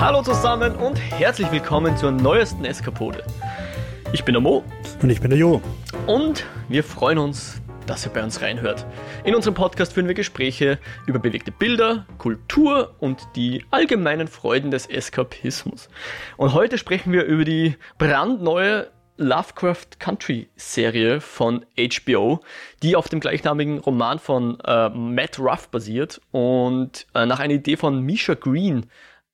Hallo zusammen und herzlich willkommen zur neuesten Eskapode. Ich bin der Mo. Und ich bin der Jo. Und wir freuen uns, dass ihr bei uns reinhört. In unserem Podcast führen wir Gespräche über bewegte Bilder, Kultur und die allgemeinen Freuden des Eskapismus. Und heute sprechen wir über die brandneue Lovecraft Country Serie von HBO, die auf dem gleichnamigen Roman von äh, Matt Ruff basiert und äh, nach einer Idee von Misha Green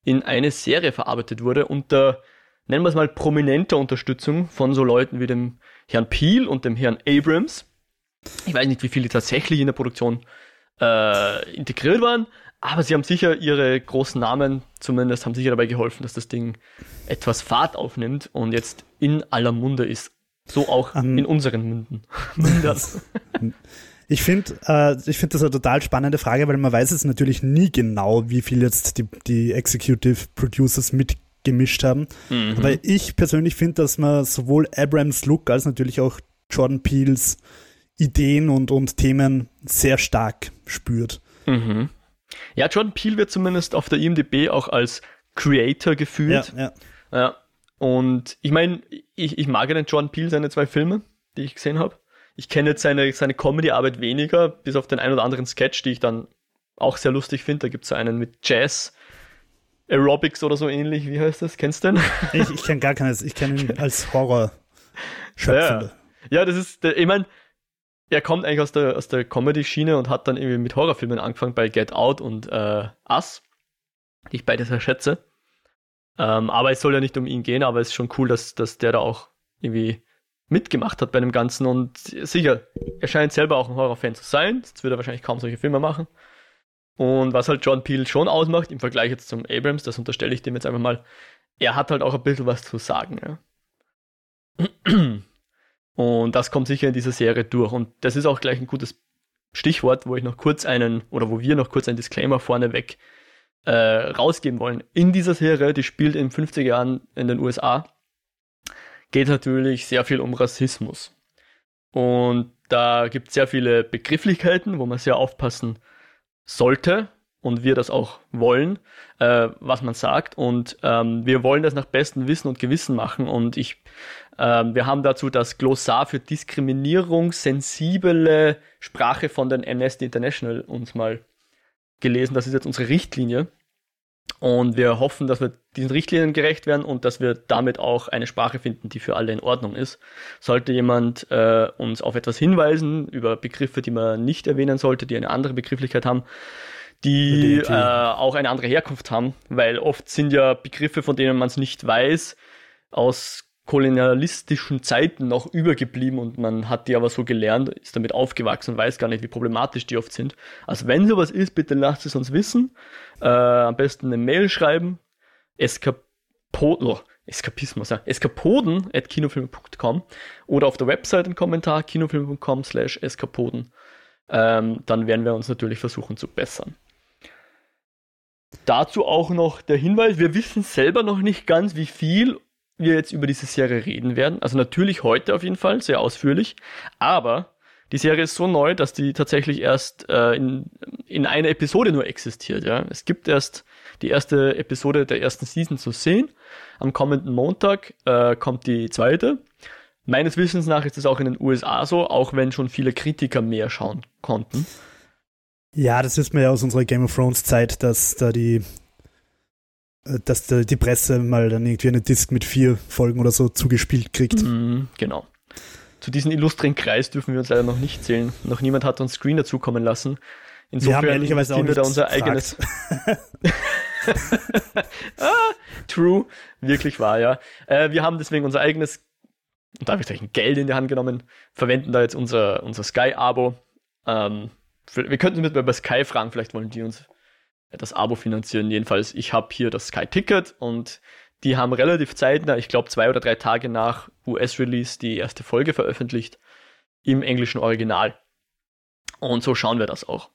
in eine Serie verarbeitet wurde unter, nennen wir es mal, prominenter Unterstützung von so Leuten wie dem Herrn Peel und dem Herrn Abrams. Ich weiß nicht, wie viele tatsächlich in der Produktion äh, integriert waren, aber sie haben sicher ihre großen Namen, zumindest haben sicher dabei geholfen, dass das Ding etwas Fahrt aufnimmt und jetzt in aller Munde ist. So auch um, in unseren Münden. ich finde, äh, ich finde das eine total spannende Frage, weil man weiß jetzt natürlich nie genau, wie viel jetzt die, die Executive Producers mitgemischt haben. Mhm. Aber ich persönlich finde, dass man sowohl Abrams Look als natürlich auch Jordan Peels Ideen und, und Themen sehr stark spürt. Mhm. Ja, Jordan Peele wird zumindest auf der IMDb auch als Creator gefühlt. Ja, ja. ja. Und ich meine, ich, ich mag ja den Jordan Peele, seine zwei Filme, die ich gesehen habe. Ich kenne jetzt seine, seine Comedy-Arbeit weniger, bis auf den ein oder anderen Sketch, die ich dann auch sehr lustig finde. Da gibt es einen mit Jazz, Aerobics oder so ähnlich. Wie heißt das? Kennst du den? Ich, ich kenne gar keines. Ich kenne ihn als Horror. Ja. ja, das ist, ich meine, er kommt eigentlich aus der, aus der Comedy-Schiene und hat dann irgendwie mit Horrorfilmen angefangen bei Get Out und äh, Us, die ich beide sehr schätze. Ähm, aber es soll ja nicht um ihn gehen, aber es ist schon cool, dass, dass der da auch irgendwie mitgemacht hat bei dem Ganzen und sicher, er scheint selber auch ein Horrorfan zu sein, sonst würde er wahrscheinlich kaum solche Filme machen. Und was halt John Peel schon ausmacht, im Vergleich jetzt zum Abrams, das unterstelle ich dem jetzt einfach mal, er hat halt auch ein bisschen was zu sagen. Ja. Und das kommt sicher in dieser Serie durch. Und das ist auch gleich ein gutes Stichwort, wo ich noch kurz einen, oder wo wir noch kurz einen Disclaimer vorneweg äh, rausgeben wollen. In dieser Serie, die spielt in 50er Jahren in den USA, geht natürlich sehr viel um Rassismus. Und da gibt es sehr viele Begrifflichkeiten, wo man sehr aufpassen sollte, und wir das auch wollen, äh, was man sagt. Und ähm, wir wollen das nach bestem Wissen und Gewissen machen. Und ich, äh, wir haben dazu das Glossar für diskriminierungssensible Sprache von den Amnesty International uns mal gelesen. Das ist jetzt unsere Richtlinie. Und wir hoffen, dass wir diesen Richtlinien gerecht werden und dass wir damit auch eine Sprache finden, die für alle in Ordnung ist. Sollte jemand äh, uns auf etwas hinweisen über Begriffe, die man nicht erwähnen sollte, die eine andere Begrifflichkeit haben, die äh, auch eine andere Herkunft haben, weil oft sind ja Begriffe, von denen man es nicht weiß, aus kolonialistischen Zeiten noch übergeblieben und man hat die aber so gelernt, ist damit aufgewachsen und weiß gar nicht, wie problematisch die oft sind. Also wenn sowas ist, bitte lasst es uns wissen. Äh, am besten eine Mail schreiben. Eskapoden, oh, Eskapismus, ja. Eskapoden at kinofilme.com oder auf der Website einen Kommentar kinofilme.com slash eskapoden. Ähm, dann werden wir uns natürlich versuchen zu bessern. Dazu auch noch der Hinweis, wir wissen selber noch nicht ganz, wie viel wir jetzt über diese Serie reden werden. Also natürlich heute auf jeden Fall, sehr ausführlich. Aber die Serie ist so neu, dass die tatsächlich erst äh, in, in einer Episode nur existiert. Ja? Es gibt erst die erste Episode der ersten Season zu sehen. Am kommenden Montag äh, kommt die zweite. Meines Wissens nach ist es auch in den USA so, auch wenn schon viele Kritiker mehr schauen konnten. Ja, das wissen wir ja aus unserer Game of Thrones Zeit, dass da die dass da die Presse mal dann irgendwie eine Disc mit vier Folgen oder so zugespielt kriegt. Mhm, genau. Zu diesem illustren Kreis dürfen wir uns leider noch nicht zählen. Noch niemand hat uns Screen dazukommen lassen. Insofern wir haben ehrlicherweise auch wir da unser eigenes. ah, true, wirklich wahr, ja. Äh, wir haben deswegen unser eigenes, da habe ich gleich ein Geld in die Hand genommen, verwenden da jetzt unser, unser Sky-Abo. Ähm, wir könnten mit bei Sky fragen, vielleicht wollen die uns das Abo finanzieren. Jedenfalls, ich habe hier das Sky-Ticket und die haben relativ zeitnah, ich glaube zwei oder drei Tage nach US-Release, die erste Folge veröffentlicht im englischen Original. Und so schauen wir das auch.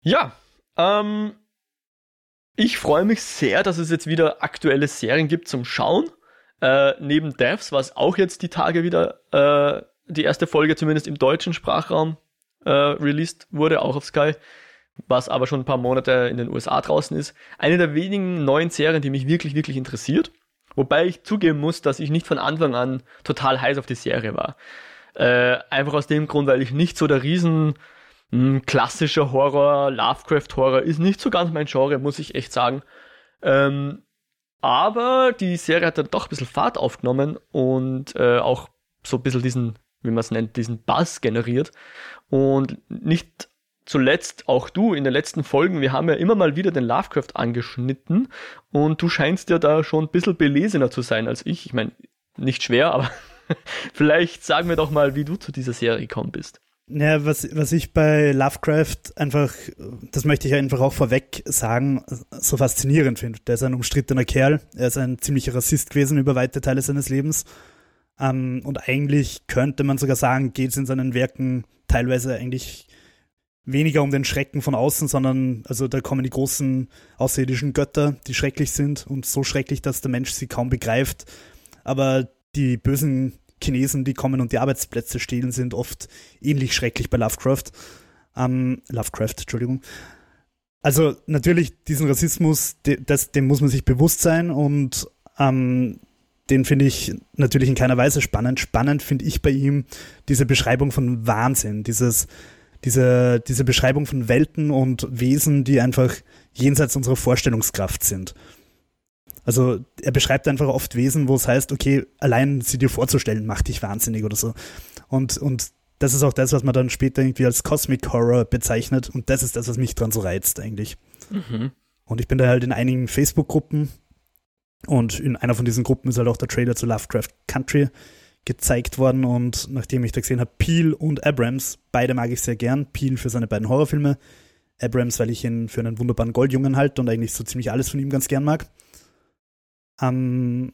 Ja, ähm, ich freue mich sehr, dass es jetzt wieder aktuelle Serien gibt zum Schauen. Äh, neben Devs, was auch jetzt die Tage wieder äh, die erste Folge zumindest im deutschen Sprachraum äh, released wurde, auch auf Sky, was aber schon ein paar Monate in den USA draußen ist. Eine der wenigen neuen Serien, die mich wirklich, wirklich interessiert. Wobei ich zugeben muss, dass ich nicht von Anfang an total heiß auf die Serie war. Äh, einfach aus dem Grund, weil ich nicht so der riesen hm, klassischer Horror, Lovecraft-Horror ist nicht so ganz mein Genre, muss ich echt sagen. Ähm, aber die Serie hat dann doch ein bisschen Fahrt aufgenommen und äh, auch so ein bisschen diesen, wie man es nennt, diesen Buzz generiert. Und nicht zuletzt auch du in den letzten Folgen, wir haben ja immer mal wieder den Lovecraft angeschnitten und du scheinst ja da schon ein bisschen belesener zu sein als ich. Ich meine, nicht schwer, aber vielleicht sagen wir doch mal, wie du zu dieser Serie gekommen bist. Ja, was, was ich bei Lovecraft einfach, das möchte ich einfach auch vorweg sagen, so faszinierend finde. Der ist ein umstrittener Kerl, er ist ein ziemlicher Rassist gewesen über weite Teile seines Lebens. Ähm, und eigentlich könnte man sogar sagen, geht es in seinen Werken teilweise eigentlich weniger um den Schrecken von außen, sondern also da kommen die großen außerirdischen Götter, die schrecklich sind und so schrecklich, dass der Mensch sie kaum begreift. Aber die bösen Chinesen, die kommen und die Arbeitsplätze stehlen, sind oft ähnlich schrecklich bei Lovecraft. Ähm, Lovecraft, Entschuldigung. Also natürlich, diesen Rassismus, das, dem muss man sich bewusst sein und ähm, den finde ich natürlich in keiner Weise spannend. Spannend finde ich bei ihm diese Beschreibung von Wahnsinn, dieses, diese, diese Beschreibung von Welten und Wesen, die einfach jenseits unserer Vorstellungskraft sind. Also er beschreibt einfach oft Wesen, wo es heißt, okay, allein sie dir vorzustellen, macht dich wahnsinnig oder so. Und, und das ist auch das, was man dann später irgendwie als Cosmic Horror bezeichnet. Und das ist das, was mich dran so reizt eigentlich. Mhm. Und ich bin da halt in einigen Facebook-Gruppen und in einer von diesen Gruppen ist halt auch der Trailer zu Lovecraft Country gezeigt worden. Und nachdem ich da gesehen habe, Peel und Abrams, beide mag ich sehr gern. Peel für seine beiden Horrorfilme, Abrams, weil ich ihn für einen wunderbaren Goldjungen halte und eigentlich so ziemlich alles von ihm ganz gern mag. Ähm,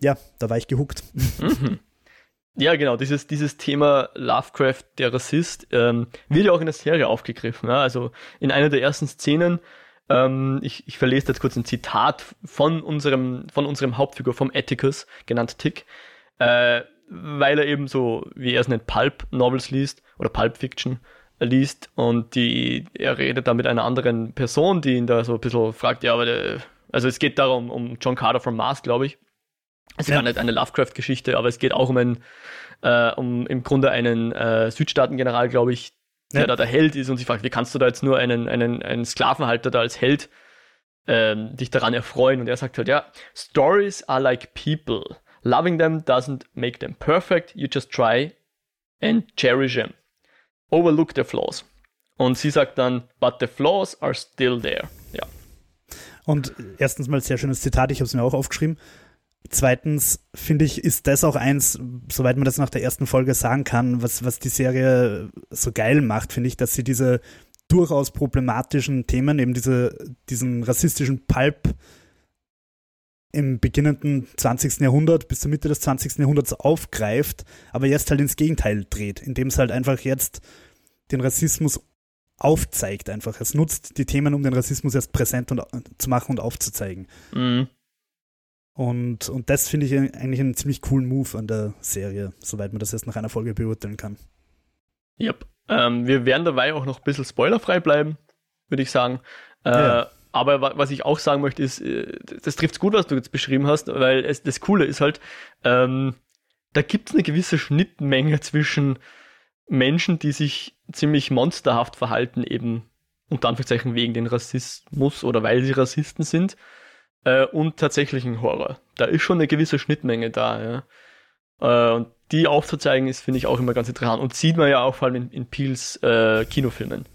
ja, da war ich gehuckt. Mhm. Ja, genau, dieses, dieses Thema Lovecraft, der Rassist, ähm, wird ja auch in der Serie aufgegriffen. Ja? Also in einer der ersten Szenen, ähm, ich, ich verlese jetzt kurz ein Zitat von unserem, von unserem Hauptfigur, vom Atticus, genannt Tick, äh, weil er eben so, wie er es nennt, Pulp-Novels liest oder Pulp-Fiction liest und die, er redet da mit einer anderen Person, die ihn da so ein bisschen fragt, ja, aber der, also es geht darum, um John Carter from Mars, glaube ich. Es ist ja. gar nicht eine Lovecraft-Geschichte, aber es geht auch um einen, äh, um im Grunde einen äh, Südstaaten-General, glaube ich, der ja. da der Held ist und sich fragt, wie kannst du da jetzt nur einen, einen, einen Sklavenhalter da als Held ähm, dich daran erfreuen? Und er sagt halt, ja, Stories are like people. Loving them doesn't make them perfect. You just try and cherish them. Overlook their flaws. Und sie sagt dann, but the flaws are still there. Ja. Und erstens mal sehr schönes Zitat, ich habe es mir auch aufgeschrieben. Zweitens finde ich, ist das auch eins, soweit man das nach der ersten Folge sagen kann, was, was die Serie so geil macht, finde ich, dass sie diese durchaus problematischen Themen, eben diese, diesen rassistischen Pulp im beginnenden 20. Jahrhundert bis zur Mitte des 20. Jahrhunderts aufgreift, aber jetzt halt ins Gegenteil dreht, indem es halt einfach jetzt den Rassismus aufzeigt einfach. Es nutzt die Themen, um den Rassismus erst präsent und, zu machen und aufzuzeigen. Mhm. Und, und das finde ich eigentlich einen ziemlich coolen Move an der Serie, soweit man das erst nach einer Folge beurteilen kann. Yep. Ähm, wir werden dabei auch noch ein bisschen spoilerfrei bleiben, würde ich sagen. Äh, ja. Aber was ich auch sagen möchte, ist, äh, das trifft gut, was du jetzt beschrieben hast, weil es, das Coole ist halt, ähm, da gibt es eine gewisse Schnittmenge zwischen Menschen, die sich ziemlich monsterhaft verhalten, eben unter Anführungszeichen wegen den Rassismus oder weil sie Rassisten sind, äh, und tatsächlichen Horror. Da ist schon eine gewisse Schnittmenge da, ja. Äh, und die aufzuzeigen, ist, finde ich, auch immer ganz interessant. Und sieht man ja auch vor allem in, in Peels äh, Kinofilmen.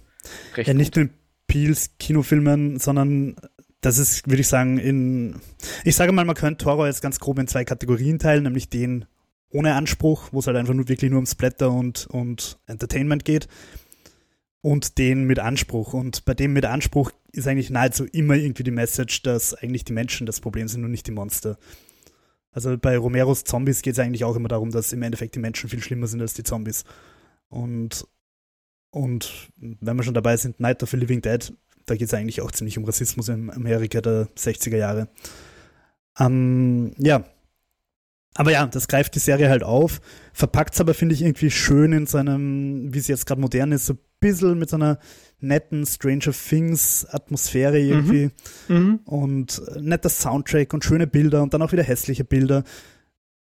Recht ja, nicht gut. nur in Peels Kinofilmen, sondern das ist, würde ich sagen, in. Ich sage mal, man könnte Horror jetzt ganz grob in zwei Kategorien teilen, nämlich den ohne Anspruch, wo es halt einfach nur wirklich nur um Splatter und, und Entertainment geht. Und den mit Anspruch. Und bei dem mit Anspruch ist eigentlich nahezu immer irgendwie die Message, dass eigentlich die Menschen das Problem sind und nicht die Monster. Also bei Romeros Zombies geht es eigentlich auch immer darum, dass im Endeffekt die Menschen viel schlimmer sind als die Zombies. Und, und wenn wir schon dabei sind, Night of the Living Dead, da geht es eigentlich auch ziemlich um Rassismus in Amerika der 60er Jahre. Ähm, ja, aber ja, das greift die Serie halt auf, verpackt es aber, finde ich, irgendwie schön in seinem, wie es jetzt gerade modern ist, so ein bisschen mit so einer netten Stranger Things Atmosphäre mhm. irgendwie mhm. Mhm. und netter Soundtrack und schöne Bilder und dann auch wieder hässliche Bilder.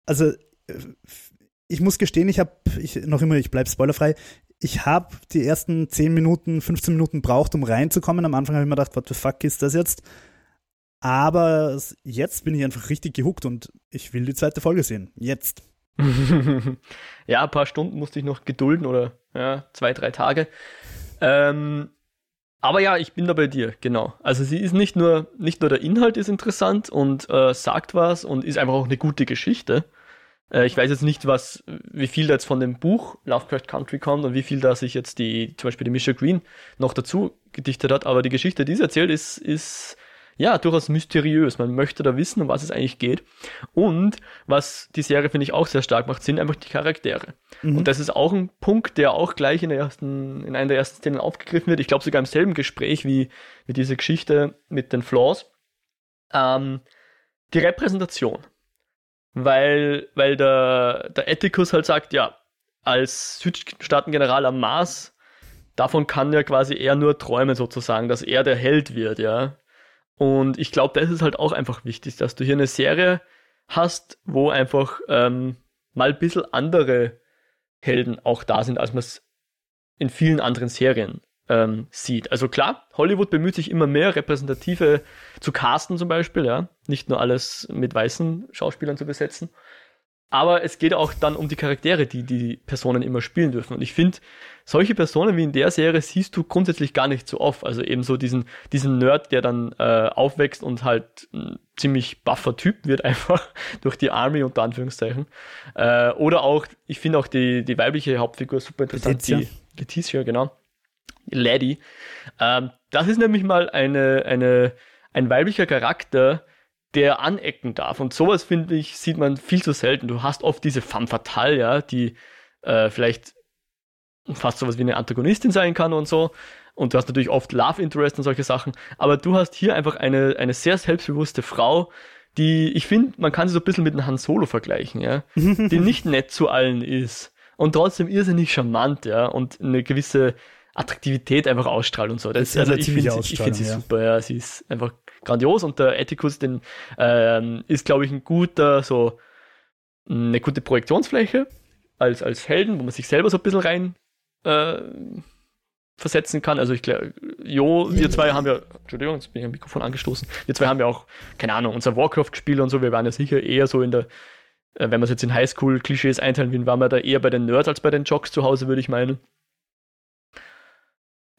Also ich muss gestehen, ich habe ich, noch immer, ich bleibe spoilerfrei, ich habe die ersten 10 Minuten, 15 Minuten braucht, um reinzukommen. Am Anfang habe ich mir gedacht, what the fuck ist das jetzt? Aber jetzt bin ich einfach richtig gehuckt und ich will die zweite Folge sehen. Jetzt. ja, ein paar Stunden musste ich noch gedulden oder ja, zwei, drei Tage. Ähm, aber ja, ich bin da bei dir, genau. Also sie ist nicht nur, nicht nur der Inhalt ist interessant und äh, sagt was und ist einfach auch eine gute Geschichte. Äh, ich weiß jetzt nicht, was, wie viel da jetzt von dem Buch Lovecraft Country kommt und wie viel da sich jetzt die, zum Beispiel die Misha Green noch dazu gedichtet hat, aber die Geschichte, die sie erzählt, ist, ist ja, durchaus mysteriös. Man möchte da wissen, um was es eigentlich geht. Und was die Serie, finde ich, auch sehr stark macht, sind einfach die Charaktere. Mhm. Und das ist auch ein Punkt, der auch gleich in, der ersten, in einer der ersten Szenen aufgegriffen wird. Ich glaube sogar im selben Gespräch wie, wie diese Geschichte mit den Flaws. Ähm, die Repräsentation. Weil, weil der, der Ethicus halt sagt, ja, als Südstaatengeneral am Mars, davon kann er quasi eher nur träumen sozusagen, dass er der Held wird, ja. Und ich glaube, das ist halt auch einfach wichtig, dass du hier eine Serie hast, wo einfach ähm, mal ein bisschen andere Helden auch da sind, als man es in vielen anderen Serien ähm, sieht. Also klar, Hollywood bemüht sich immer mehr, repräsentative zu casten zum Beispiel, ja, nicht nur alles mit weißen Schauspielern zu besetzen. Aber es geht auch dann um die Charaktere, die die Personen immer spielen dürfen. Und ich finde, solche Personen wie in der Serie siehst du grundsätzlich gar nicht so oft. Also eben so diesen, diesen Nerd, der dann äh, aufwächst und halt ein ziemlich buffer Typ wird einfach durch die Army unter Anführungszeichen. Äh, oder auch, ich finde auch die, die weibliche Hauptfigur super interessant, Letizia. die Letizia, genau. Laddie. Ähm, das ist nämlich mal eine, eine, ein weiblicher Charakter, der anecken darf. Und sowas, finde ich, sieht man viel zu selten. Du hast oft diese femme fatale, ja, die äh, vielleicht fast sowas wie eine Antagonistin sein kann und so. Und du hast natürlich oft Love Interest und solche Sachen. Aber du hast hier einfach eine, eine sehr selbstbewusste Frau, die, ich finde, man kann sie so ein bisschen mit einem Han Solo vergleichen, ja, die nicht nett zu allen ist und trotzdem irrsinnig charmant, ja, und eine gewisse Attraktivität einfach ausstrahlt und so. Das, das also ich finde ich find sie ja. super, ja, sie ist einfach grandios und der Ethicus, den ähm, ist, glaube ich, ein guter, so eine gute Projektionsfläche als, als Helden, wo man sich selber so ein bisschen rein äh, versetzen kann. Also ich glaube, Jo, wir zwei haben ja, Entschuldigung, jetzt bin ich am Mikrofon angestoßen, wir zwei haben ja auch, keine Ahnung, unser Warcraft gespielt und so, wir waren ja sicher eher so in der, äh, wenn man es jetzt in Highschool-Klischees einteilen will, waren wir da eher bei den Nerds als bei den Jocks zu Hause, würde ich meinen.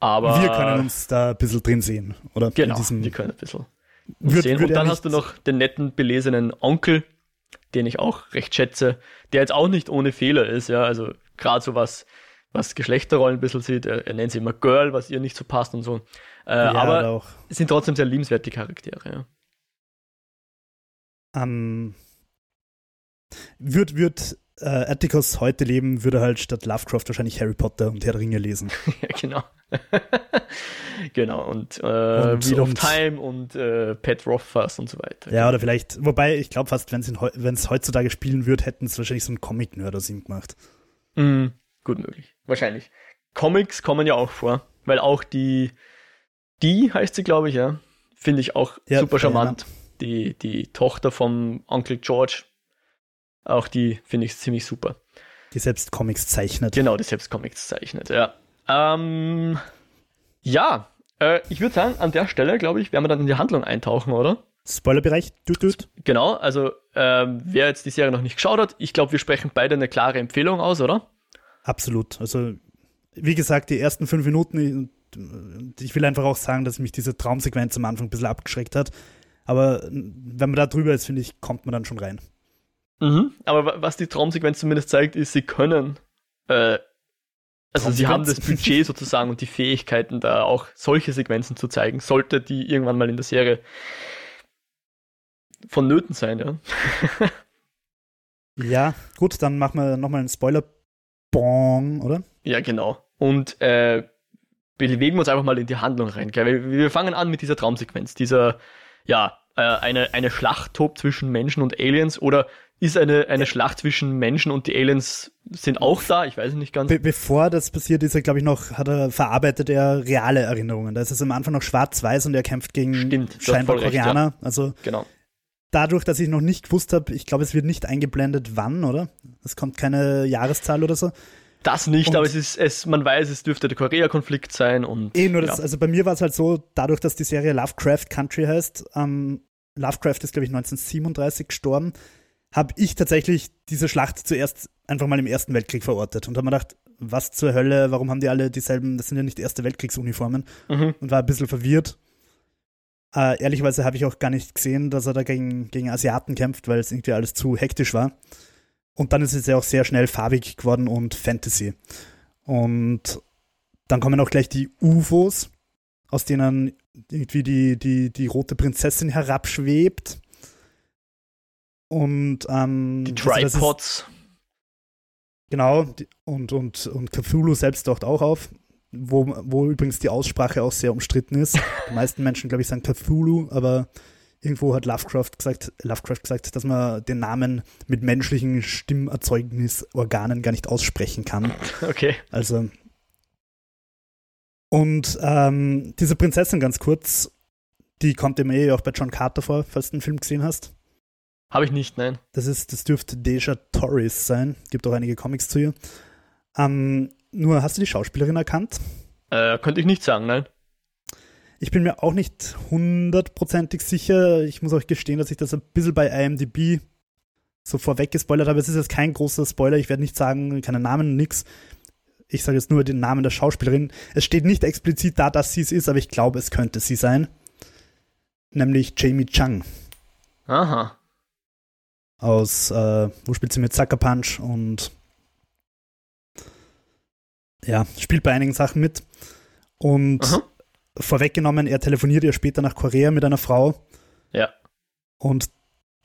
Aber wir können uns da ein bisschen drin sehen, oder? Genau, wir können ein bisschen wird, sehen. Und dann hast du noch den netten, belesenen Onkel, den ich auch recht schätze, der jetzt auch nicht ohne Fehler ist, ja, also gerade so was, was Geschlechterrollen ein bisschen sieht, er, er nennt sie immer Girl, was ihr nicht so passt und so. Äh, ja, aber auch. sind trotzdem sehr liebenswert, die Charaktere, ja. Um, ähm, wird, wird äh, Atticus heute leben, würde halt statt Lovecraft wahrscheinlich Harry Potter und Herr der Ringe lesen. ja, genau. genau, und, äh, und Wheel of Time und äh, Pat Rothfuss und so weiter. Ja, oder vielleicht, wobei ich glaube fast, wenn es heutzutage spielen würde, hätten es wahrscheinlich so einen Comic-Nerd aus ihm gemacht. Mm, gut möglich, wahrscheinlich. Comics kommen ja auch vor, weil auch die, die heißt sie, glaube ich, ja, finde ich auch ja, super charmant. Ja. Die, die Tochter vom Onkel George, auch die finde ich ziemlich super. Die selbst Comics zeichnet. Genau, die selbst Comics zeichnet, ja. Ähm, ja, äh, ich würde sagen, an der Stelle, glaube ich, werden wir dann in die Handlung eintauchen, oder? Spoilerbereich, tut, tut. Genau, also ähm, wer jetzt die Serie noch nicht geschaut hat, ich glaube, wir sprechen beide eine klare Empfehlung aus, oder? Absolut. Also, wie gesagt, die ersten fünf Minuten, ich will einfach auch sagen, dass mich diese Traumsequenz am Anfang ein bisschen abgeschreckt hat. Aber wenn man da drüber ist, finde ich, kommt man dann schon rein. Mhm, aber was die Traumsequenz zumindest zeigt, ist, sie können äh, also sie haben das Budget sozusagen und die Fähigkeiten, da auch solche Sequenzen zu zeigen, sollte die irgendwann mal in der Serie vonnöten sein, ja. ja, gut, dann machen wir nochmal einen Spoiler-Bong, oder? Ja, genau. Und äh, bewegen wir uns einfach mal in die Handlung rein. Gell? Wir fangen an mit dieser Traumsequenz, dieser, ja, äh, eine, eine Schlacht tobt zwischen Menschen und Aliens oder ist eine, eine Schlacht zwischen Menschen und die Aliens sind auch da, ich weiß es nicht ganz. Be bevor das passiert ist, er, glaube ich, noch, hat er, verarbeitet er reale Erinnerungen. Da ist es am Anfang noch schwarz-weiß und er kämpft gegen Stimmt, scheinbar recht, Koreaner. Ja. Also genau. dadurch, dass ich noch nicht gewusst habe, ich glaube, es wird nicht eingeblendet, wann, oder? Es kommt keine Jahreszahl oder so. Das nicht, Und- aber es ist, es, man weiß, es dürfte der Korea-Konflikt sein und. Eh, nur das, ja. also bei mir war es halt so, dadurch, dass die Serie Lovecraft Country heißt, ähm, Lovecraft ist, glaube ich, 1937 gestorben, habe ich tatsächlich diese Schlacht zuerst einfach mal im Ersten Weltkrieg verortet und habe mir gedacht, was zur Hölle, warum haben die alle dieselben, das sind ja nicht Erste Weltkriegsuniformen Mhm. und war ein bisschen verwirrt. Äh, ehrlicherweise habe ich auch gar nicht gesehen, dass er da gegen, gegen Asiaten kämpft, weil es irgendwie alles zu hektisch war. Und dann ist es ja auch sehr schnell farbig geworden und Fantasy. Und dann kommen auch gleich die UFOs, aus denen irgendwie die, die, die rote Prinzessin herabschwebt. Und ähm, Die also das ist- Tripods. Genau, die, und, und, und Cthulhu selbst taucht auch auf, wo, wo übrigens die Aussprache auch sehr umstritten ist. Die meisten Menschen, glaube ich, sagen Cthulhu, aber irgendwo hat Lovecraft gesagt, Lovecraft gesagt, dass man den Namen mit menschlichen Stimmerzeugnisorganen gar nicht aussprechen kann. Okay. Also. Und ähm, diese Prinzessin ganz kurz, die kommt im eh auch bei John Carter vor, falls du den Film gesehen hast. Habe ich nicht, nein. Das ist, das dürfte Deja Torres sein. Gibt auch einige Comics zu ihr. Ähm, nur hast du die Schauspielerin erkannt? Äh, könnte ich nicht sagen, nein. Ich bin mir auch nicht hundertprozentig sicher. Ich muss auch gestehen, dass ich das ein bisschen bei IMDb so vorweg gespoilert habe. Es ist jetzt kein großer Spoiler. Ich werde nicht sagen, keine Namen, nix. Ich sage jetzt nur den Namen der Schauspielerin. Es steht nicht explizit da, dass sie es ist, aber ich glaube, es könnte sie sein. Nämlich Jamie Chung Aha. Aus, äh, wo spielt sie mit Sucker Punch und ja, spielt bei einigen Sachen mit. Und Aha. vorweggenommen, er telefoniert ja später nach Korea mit einer Frau. Ja. Und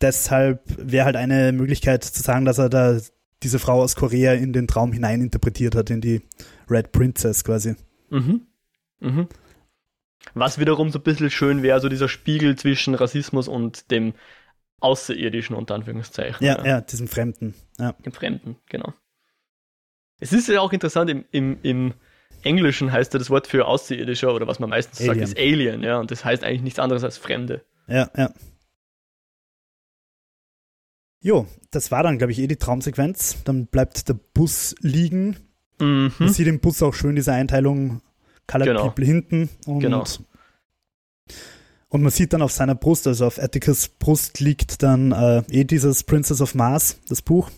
deshalb wäre halt eine Möglichkeit zu sagen, dass er da diese Frau aus Korea in den Traum hinein interpretiert hat, in die Red Princess quasi. Mhm. Mhm. Was wiederum so ein bisschen schön wäre, so dieser Spiegel zwischen Rassismus und dem Außerirdischen, unter Anführungszeichen. Ja, ja, diesem Fremden. Ja. Dem Fremden, genau. Es ist ja auch interessant, im, im, im Englischen heißt ja das Wort für Außerirdischer oder was man meistens Alien. sagt, ist Alien, ja, und das heißt eigentlich nichts anderes als Fremde. Ja, ja. Jo, das war dann, glaube ich, eh die Traumsequenz. Dann bleibt der Bus liegen. Man Mhm. sieht im Bus auch schön diese Einteilung Colored Genau. People hinten. Und, Genau. Und man sieht dann auf seiner Brust, also auf Atticus Brust liegt dann äh, eh dieses Princess of Mars, das Buch.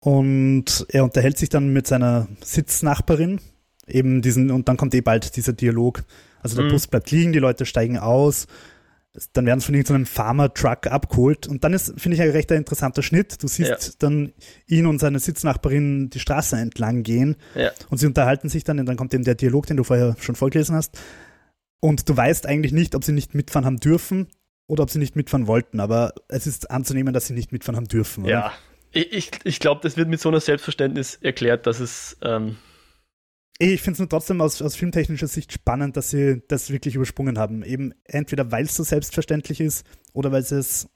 Und er unterhält sich dann mit seiner Sitznachbarin. Eben diesen, und dann kommt eh bald dieser Dialog. Also der Mhm. Bus bleibt liegen, die Leute steigen aus. Dann werden sie von irgendeinem Farmer-Truck abgeholt. Und dann ist, finde ich, ein recht interessanter Schnitt. Du siehst Ja. dann ihn und seine Sitznachbarin die Straße entlang gehen. Ja. Und sie unterhalten sich dann, und dann kommt eben der Dialog, den du vorher schon vorgelesen hast. Und du weißt eigentlich nicht, ob sie nicht mitfahren haben dürfen oder ob sie nicht mitfahren wollten. Aber es ist anzunehmen, dass sie nicht mitfahren haben dürfen. Oder? Ja. Ich, ich, ich glaube, das wird mit so einer Selbstverständnis erklärt, dass es ähm, Ich finde es nur trotzdem aus, aus filmtechnischer Sicht spannend, dass sie das wirklich übersprungen haben. Eben entweder, weil es so selbstverständlich ist oder weil es.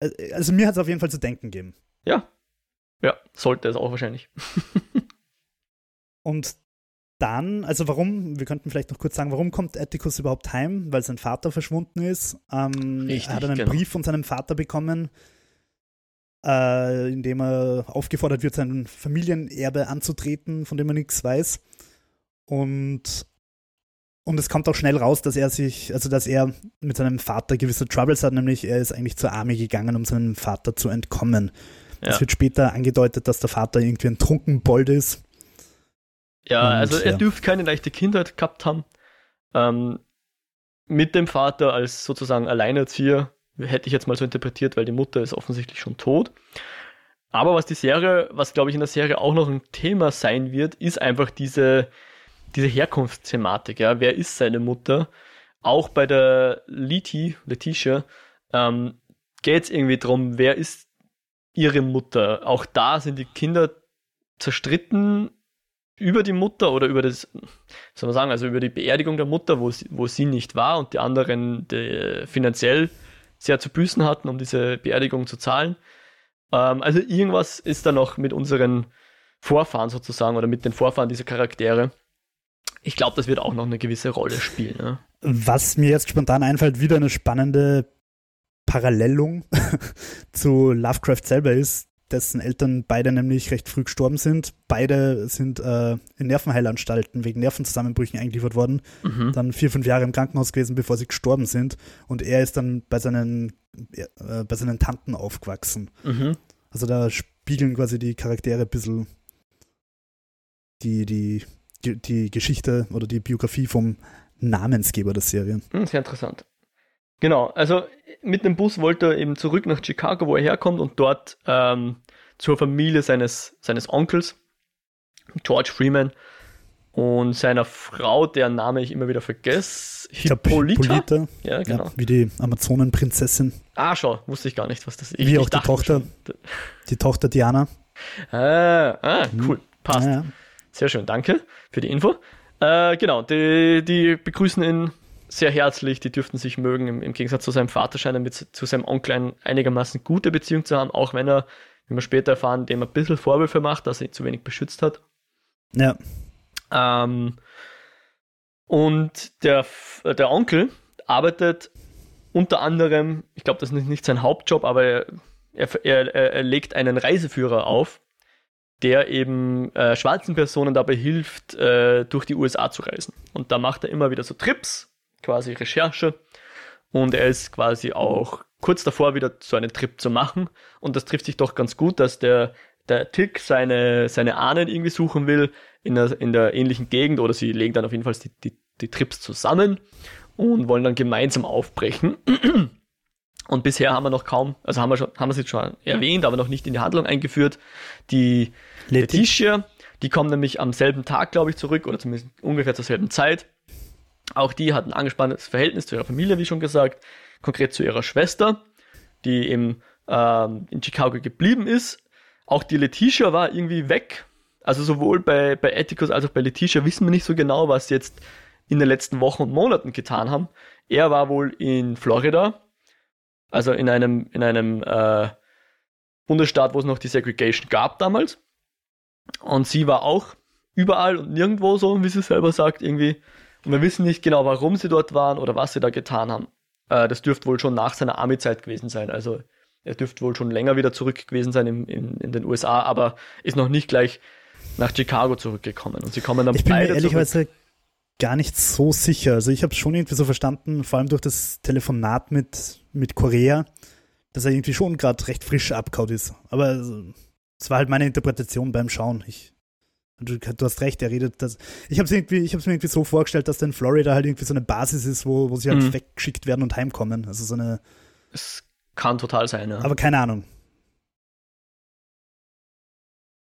äh, Also mir hat es auf jeden Fall zu denken gegeben. Ja. Ja, sollte es auch wahrscheinlich. Und dann, also warum, wir könnten vielleicht noch kurz sagen, warum kommt Atticus überhaupt heim? Weil sein Vater verschwunden ist. Ähm, Richtig, er hat einen genau. Brief von seinem Vater bekommen, äh, in dem er aufgefordert wird, sein Familienerbe anzutreten, von dem er nichts weiß. Und, und es kommt auch schnell raus, dass er sich, also dass er mit seinem Vater gewisse Troubles hat, nämlich er ist eigentlich zur Armee gegangen, um seinem Vater zu entkommen. Es Ja, wird später angedeutet, dass der Vater irgendwie ein Trunkenbold ist. Ja und, also er ja. dürfte keine leichte Kindheit gehabt haben. Ähm, mit dem Vater als sozusagen Alleinerzieher hätte ich jetzt mal so interpretiert, weil die Mutter ist offensichtlich schon tot. Aber was die Serie, was glaube ich in der Serie auch noch ein Thema sein wird, ist einfach diese, diese Herkunftsthematik. Ja? Wer ist seine Mutter? Auch bei der Leti, Letitia, ähm, geht es irgendwie darum, wer ist ihre Mutter? Auch da sind die Kinder zerstritten über die Mutter oder über das, soll man sagen, also über die Beerdigung der Mutter, wo sie, wo sie nicht war und die anderen die, finanziell sehr zu büßen hatten, um diese Beerdigung zu zahlen. Ähm, also irgendwas ist da noch mit unseren Vorfahren sozusagen oder mit den Vorfahren dieser Charaktere. Ich glaube, das wird auch noch eine gewisse Rolle spielen. Ne? Was mir jetzt spontan einfällt, wieder eine spannende Parallelung zu Lovecraft selber ist, dessen Eltern beide nämlich recht früh gestorben sind. Beide sind äh, in Nervenheilanstalten wegen Nervenzusammenbrüchen eingeliefert worden. Mhm. Dann vier, fünf Jahre im Krankenhaus gewesen, bevor sie gestorben sind. Und er ist dann bei seinen, äh, bei seinen Tanten aufgewachsen. Mhm. Also da spiegeln quasi die Charaktere ein bisschen die, die, die Geschichte oder die Biografie vom Namensgeber der Serie. Hm, sehr interessant. Genau, also mit dem Bus wollte er eben zurück nach Chicago, wo er herkommt, und dort ähm, zur Familie seines, seines Onkels, George Freeman, und seiner Frau, deren Name ich immer wieder vergesse. Hippolyta. Hippolyta. Ja, genau. Ja, wie die Amazonenprinzessin. Ah, schau, wusste ich gar nicht, was das ist. Wie ich auch die Tochter. Schon. Die Tochter Diana. Ah, ah cool. Passt. Ja, ja. Sehr schön, danke für die Info. Äh, genau, die, die begrüßen ihn sehr herzlich, die dürften sich mögen. Im, im Gegensatz zu seinem Vater scheint er mit zu seinem Onkel eine einigermaßen gute Beziehung zu haben, auch wenn er, wie wir später erfahren, dem ein bisschen Vorwürfe macht, dass er ihn zu wenig beschützt hat. Ja. Ähm, und der, der Onkel arbeitet unter anderem, ich glaube, das ist nicht sein Hauptjob, aber er, er, er, legt einen Reiseführer auf, der eben äh, schwarzen Personen dabei hilft, äh, durch die USA zu reisen. Und da macht er immer wieder so Trips, quasi Recherche. Und er ist quasi auch kurz davor, wieder so einen Trip zu machen. Und das trifft sich doch ganz gut, dass der, der Tick seine, seine Ahnen irgendwie suchen will in der, in der ähnlichen Gegend oder sie legen dann auf jeden Fall die, die, die Trips zusammen und wollen dann gemeinsam aufbrechen. Und bisher haben wir noch kaum, also haben wir schon, haben wir es jetzt schon erwähnt, aber noch nicht in die Handlung eingeführt. Die Letitia, die kommen nämlich am selben Tag, glaube ich, zurück oder zumindest ungefähr zur selben Zeit. Auch die hat ein angespanntes Verhältnis zu ihrer Familie, wie schon gesagt, konkret zu ihrer Schwester, die eben ähm, in Chicago geblieben ist. Auch die Letitia war irgendwie weg. Also sowohl bei, bei Atticus als auch bei Letitia wissen wir nicht so genau, was sie jetzt in den letzten Wochen und Monaten getan haben. Er war wohl in Florida, also in einem, in einem äh, Bundesstaat, wo es noch die Segregation gab damals. Und sie war auch überall und nirgendwo so, wie sie selber sagt, irgendwie und wir wissen nicht genau, warum sie dort waren oder was sie da getan haben. Äh, das dürfte wohl schon nach seiner Army-Zeit gewesen sein. Also er dürfte wohl schon länger wieder zurück gewesen sein in, in, in den USA, aber ist noch nicht gleich nach Chicago zurückgekommen. Und sie kommen dann ich beide bin mir ehrlicherweise zurück. gar nicht so sicher. Also ich habe es schon irgendwie so verstanden, vor allem durch das Telefonat mit, mit Korea, dass er irgendwie schon gerade recht frisch abkaut ist. Aber es war halt meine Interpretation beim Schauen. Ich Du, du, hast recht, er redet das. Ich habe es mir irgendwie so vorgestellt, dass dann Florida halt irgendwie so eine Basis ist, wo, wo sie halt mhm. weggeschickt werden und heimkommen. Also so eine. Es kann total sein, ja. Aber keine Ahnung.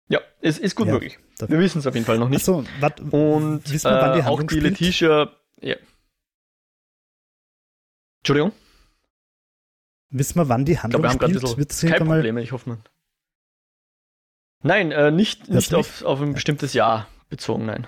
Ja, es ist gut ja, möglich. Wir wissen es auf jeden Fall noch nicht. Achso, wat, und wissen wir, wann die äh, Handlung auch die? Letitia. Ja. Entschuldigung. Wissen wir, wann die Handlung ich glaub, wir haben spielt? Wird kein Probleme, ich hoffe mal. Nein, äh, nicht, nicht auf, auf ein bestimmtes Jahr bezogen, nein.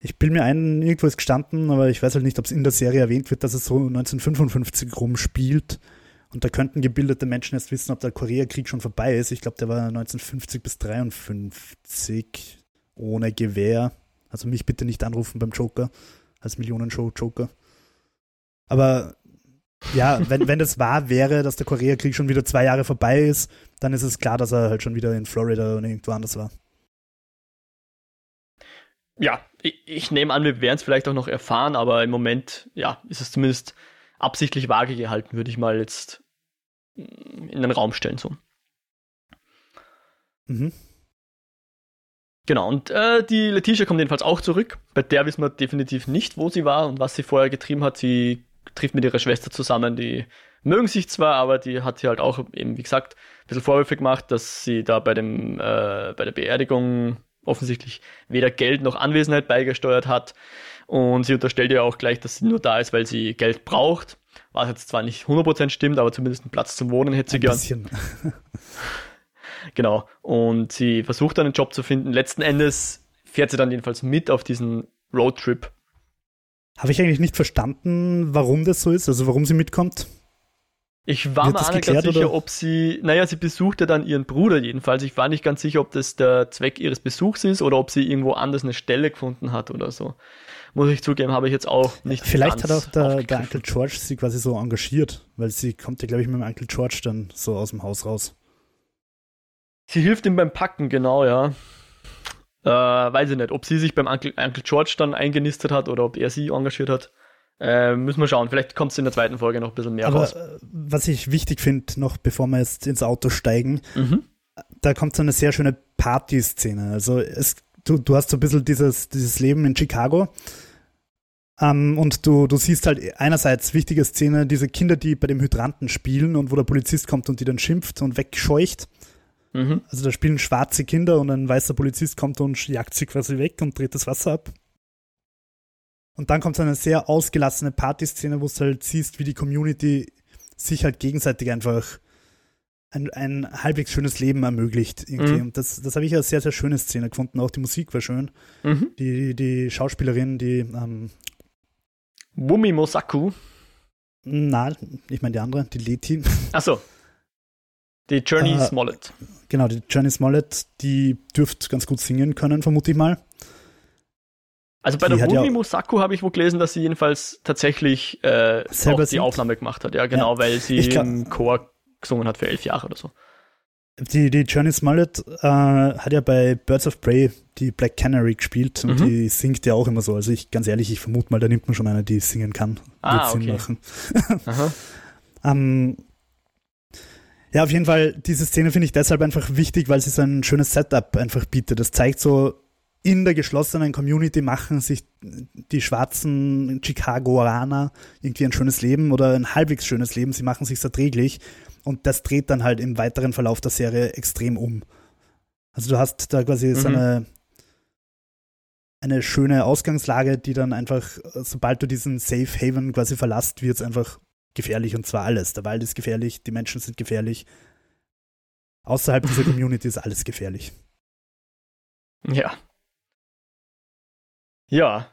Ich bin mir ein, irgendwo ist gestanden, aber ich weiß halt nicht, ob es in der Serie erwähnt wird, dass es so 1955 rumspielt. Und da könnten gebildete Menschen erst wissen, ob der Koreakrieg schon vorbei ist. Ich glaube, der war 1950 bis 53 ohne Gewehr. Also mich bitte nicht anrufen beim Joker, als Millionenshow-Joker. Aber ja, wenn, wenn das wahr wäre, dass der Koreakrieg schon wieder zwei Jahre vorbei ist, dann ist es klar, dass er halt schon wieder in Florida oder irgendwo anders war. Ja, ich, ich nehme an, wir werden es vielleicht auch noch erfahren, aber im Moment, ja, ist es zumindest absichtlich vage gehalten, würde ich mal jetzt in den Raum stellen, so. Mhm. Genau, und äh, die Letitia kommt jedenfalls auch zurück. Bei der wissen wir definitiv nicht, wo sie war und was sie vorher getrieben hat. Sie trifft mit ihrer Schwester zusammen, die mögen sich zwar, aber die hat sie halt auch eben, wie gesagt, ein bisschen Vorwürfe gemacht, dass sie da bei dem, äh, bei der Beerdigung offensichtlich weder Geld noch Anwesenheit beigesteuert hat. Und sie unterstellt ihr auch gleich, dass sie nur da ist, weil sie Geld braucht. Was jetzt zwar nicht 100% stimmt, aber zumindest einen Platz zum Wohnen hätte sie ein gern. Bisschen. genau. Und sie versucht dann einen Job zu finden. Letzten Endes fährt sie dann jedenfalls mit auf diesen Roadtrip habe ich eigentlich nicht verstanden, warum das so ist, also warum sie mitkommt. Ich war mir auch nicht ganz sicher, oder? ob sie, naja, sie besuchte dann ihren Bruder jedenfalls. Ich war nicht ganz sicher, ob das der Zweck ihres Besuchs ist oder ob sie irgendwo anders eine Stelle gefunden hat oder so. Muss ich zugeben, habe ich jetzt auch nicht Vielleicht hat auch der, der Uncle George sie quasi so engagiert, weil sie kommt ja, glaube ich, mit dem Uncle George dann so aus dem Haus raus. Sie hilft ihm beim Packen, genau, ja. Äh, weiß ich nicht, ob sie sich beim Uncle, Uncle George dann eingenistet hat oder ob er sie engagiert hat. Äh, müssen wir schauen. Vielleicht kommt es in der zweiten Folge noch ein bisschen mehr Aber, raus. Äh, was ich wichtig finde, noch bevor wir jetzt ins Auto steigen, mhm. da kommt so eine sehr schöne Party-Szene. Also es, du, du hast so ein bisschen dieses, dieses Leben in Chicago. Um, ähm, und du, du siehst halt einerseits wichtige Szene, diese Kinder, die bei dem Hydranten spielen und wo der Polizist kommt und die dann schimpft und wegscheucht. Mhm. Also da spielen schwarze Kinder und ein weißer Polizist kommt und jagt sie quasi weg und dreht das Wasser ab. Und dann kommt so eine sehr ausgelassene Partyszene, wo du halt siehst, wie die Community sich halt gegenseitig einfach ein, ein halbwegs schönes Leben ermöglicht. Irgendwie. Mhm. Und das, das habe ich eine sehr, sehr schöne Szene gefunden. Auch die Musik war schön. Mhm. Die, die Schauspielerin, die ähm, Wumi Mosaku. Na, ich meine die andere, die Leti. Achso. Die Journey äh, Smollett. Genau, die Journey Smollett, die dürfte ganz gut singen können, vermute ich mal. Also bei die der Rumi ja Musaku habe ich wohl gelesen, dass sie jedenfalls tatsächlich äh, auch die Aufnahme gemacht hat. Ja, genau, ja. weil sie glaub, im Chor gesungen hat für elf Jahre oder so. Die, die Journey Smollett äh, hat ja bei Birds of Prey die Black Canary gespielt und mhm. die singt ja auch immer so. Also ich, ganz ehrlich, ich vermute mal, da nimmt man schon eine, die singen kann. Ah, okay. Sinn machen. ähm, ja, auf jeden Fall, diese Szene finde ich deshalb einfach wichtig, weil sie so ein schönes Setup einfach bietet. Das zeigt so, in der geschlossenen Community machen sich die schwarzen Chicagoaner irgendwie ein schönes Leben oder ein halbwegs schönes Leben. Sie machen sich erträglich und das dreht dann halt im weiteren Verlauf der Serie extrem um. Also du hast da quasi mhm. so eine, eine schöne Ausgangslage, die dann einfach, sobald du diesen Safe Haven quasi verlässt, wird es einfach gefährlich und zwar alles. Der Wald ist gefährlich, die Menschen sind gefährlich. Außerhalb dieser Community ist alles gefährlich. Ja, ja,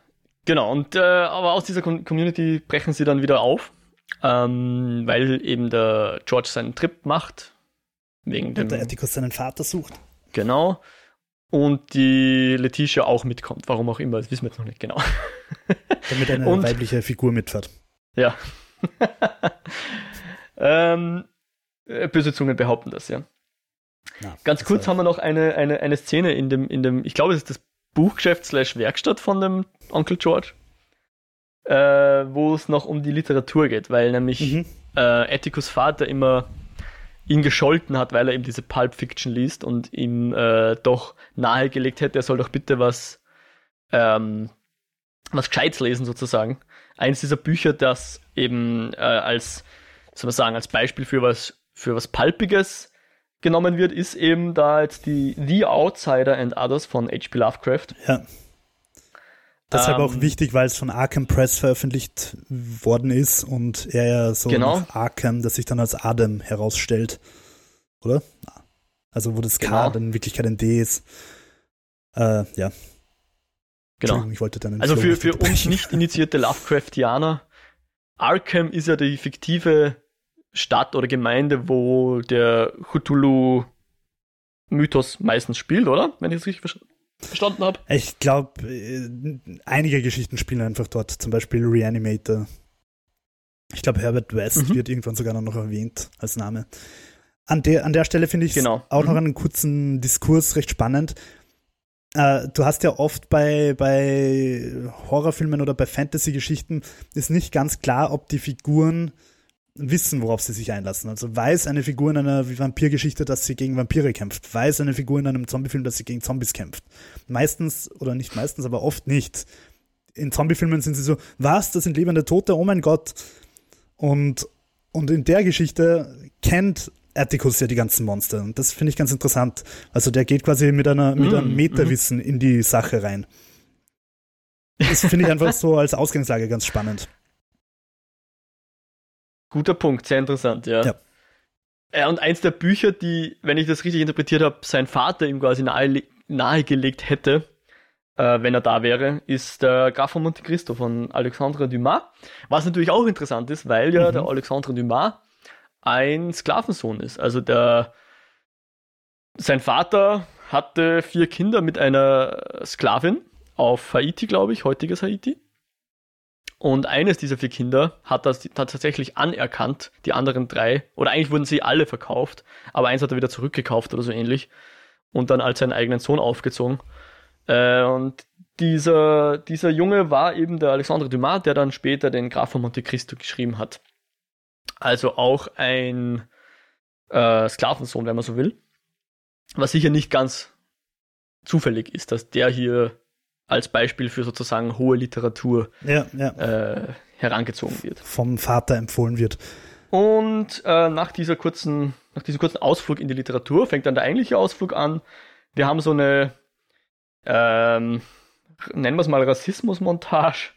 genau. Und äh, aber aus dieser Community brechen sie dann wieder auf, ähm, weil eben der George seinen Trip macht. Wegen dem, der Atticus seinen Vater sucht. Genau. Und die Letitia auch mitkommt. Warum auch immer, das wissen wir jetzt noch nicht genau. Damit eine Und, weibliche Figur mitfährt. Ja. ähm, äh, böse Zungen behaupten das, ja. Na, Ganz kurz haben wir noch eine, eine, eine Szene in dem, in dem, ich glaube, es ist das Buchgeschäft slash Werkstatt von dem Onkel George, äh, wo es noch um die Literatur geht, weil nämlich mhm. äh, Atticus Vater immer ihn gescholten hat, weil er eben diese Pulp Fiction liest und ihm äh, doch nahegelegt hätte, er soll doch bitte was, ähm, was Gescheites lesen sozusagen. Eins dieser Bücher, das eben äh, als, soll man sagen, als Beispiel für was, für was Palpiges genommen wird, ist eben da jetzt die The Outsider and Others von H.P. Lovecraft. Ja. Deshalb ähm, auch wichtig, weil es von Arkham Press veröffentlicht worden ist und er ja so genau. Arkham, das sich dann als Adam herausstellt. Oder? Also wo das K genau. dann in Wirklichkeit ein D ist. Äh, ja. Genau. Ich wollte dann also für, für uns nicht initiierte Lovecraftianer, Arkham ist ja die fiktive Stadt oder Gemeinde, wo der Cthulhu-Mythos meistens spielt, oder? Wenn ich es richtig verstanden habe. Ich glaube, äh, einige Geschichten spielen einfach dort, zum Beispiel Reanimator. Ich glaube, Herbert West mhm. wird irgendwann sogar noch erwähnt als Name. An der, an der Stelle finde ich genau. auch mhm. noch einen kurzen Diskurs recht spannend. Äh, du hast ja oft bei, bei Horrorfilmen oder bei Fantasy-Geschichten ist nicht ganz klar, ob die Figuren wissen, worauf sie sich einlassen. Also weiß eine Figur in einer Vampirgeschichte, dass sie gegen Vampire kämpft. Weiß eine Figur in einem Zombiefilm, dass sie gegen Zombies kämpft. Meistens, oder nicht meistens, aber oft nicht. In Zombiefilmen sind sie so, was, das sind lebende Tote, oh mein Gott. Und, und in der Geschichte kennt Atticus ja die ganzen Monster. Und das finde ich ganz interessant. Also der geht quasi mit einer, mit einem mm, Metawissen in die Sache rein. Das finde ich einfach so als Ausgangslage ganz spannend. Guter Punkt, sehr interessant, ja. ja. Ja, und eins der Bücher, die, wenn ich das richtig interpretiert habe, sein Vater ihm quasi nahe, nahegelegt hätte, äh, wenn er da wäre, ist der Graf von Monte Cristo von Alexandre Dumas. Was natürlich auch interessant ist, weil ja mhm. der Alexandre Dumas ein Sklavensohn ist. Also der, sein Vater hatte vier Kinder mit einer Sklavin auf Haiti, glaube ich, heutiges Haiti. Und eines dieser vier Kinder hat das tatsächlich anerkannt, die anderen drei, oder eigentlich wurden sie alle verkauft, aber eins hat er wieder zurückgekauft oder so ähnlich und dann als seinen eigenen Sohn aufgezogen. Äh, und dieser, dieser Junge war eben der Alexandre Dumas, der dann später den Graf von Monte Cristo geschrieben hat. Also auch ein äh, Sklavensohn, wenn man so will. Was sicher nicht ganz zufällig ist, dass der hier als Beispiel für sozusagen hohe Literatur ja, ja. Äh, herangezogen wird. Vom Vater empfohlen wird. Und äh, nach, dieser kurzen, nach diesem kurzen Ausflug in die Literatur fängt dann der eigentliche Ausflug an. Wir haben so eine, ähm, nennen wir es mal Rassismusmontage,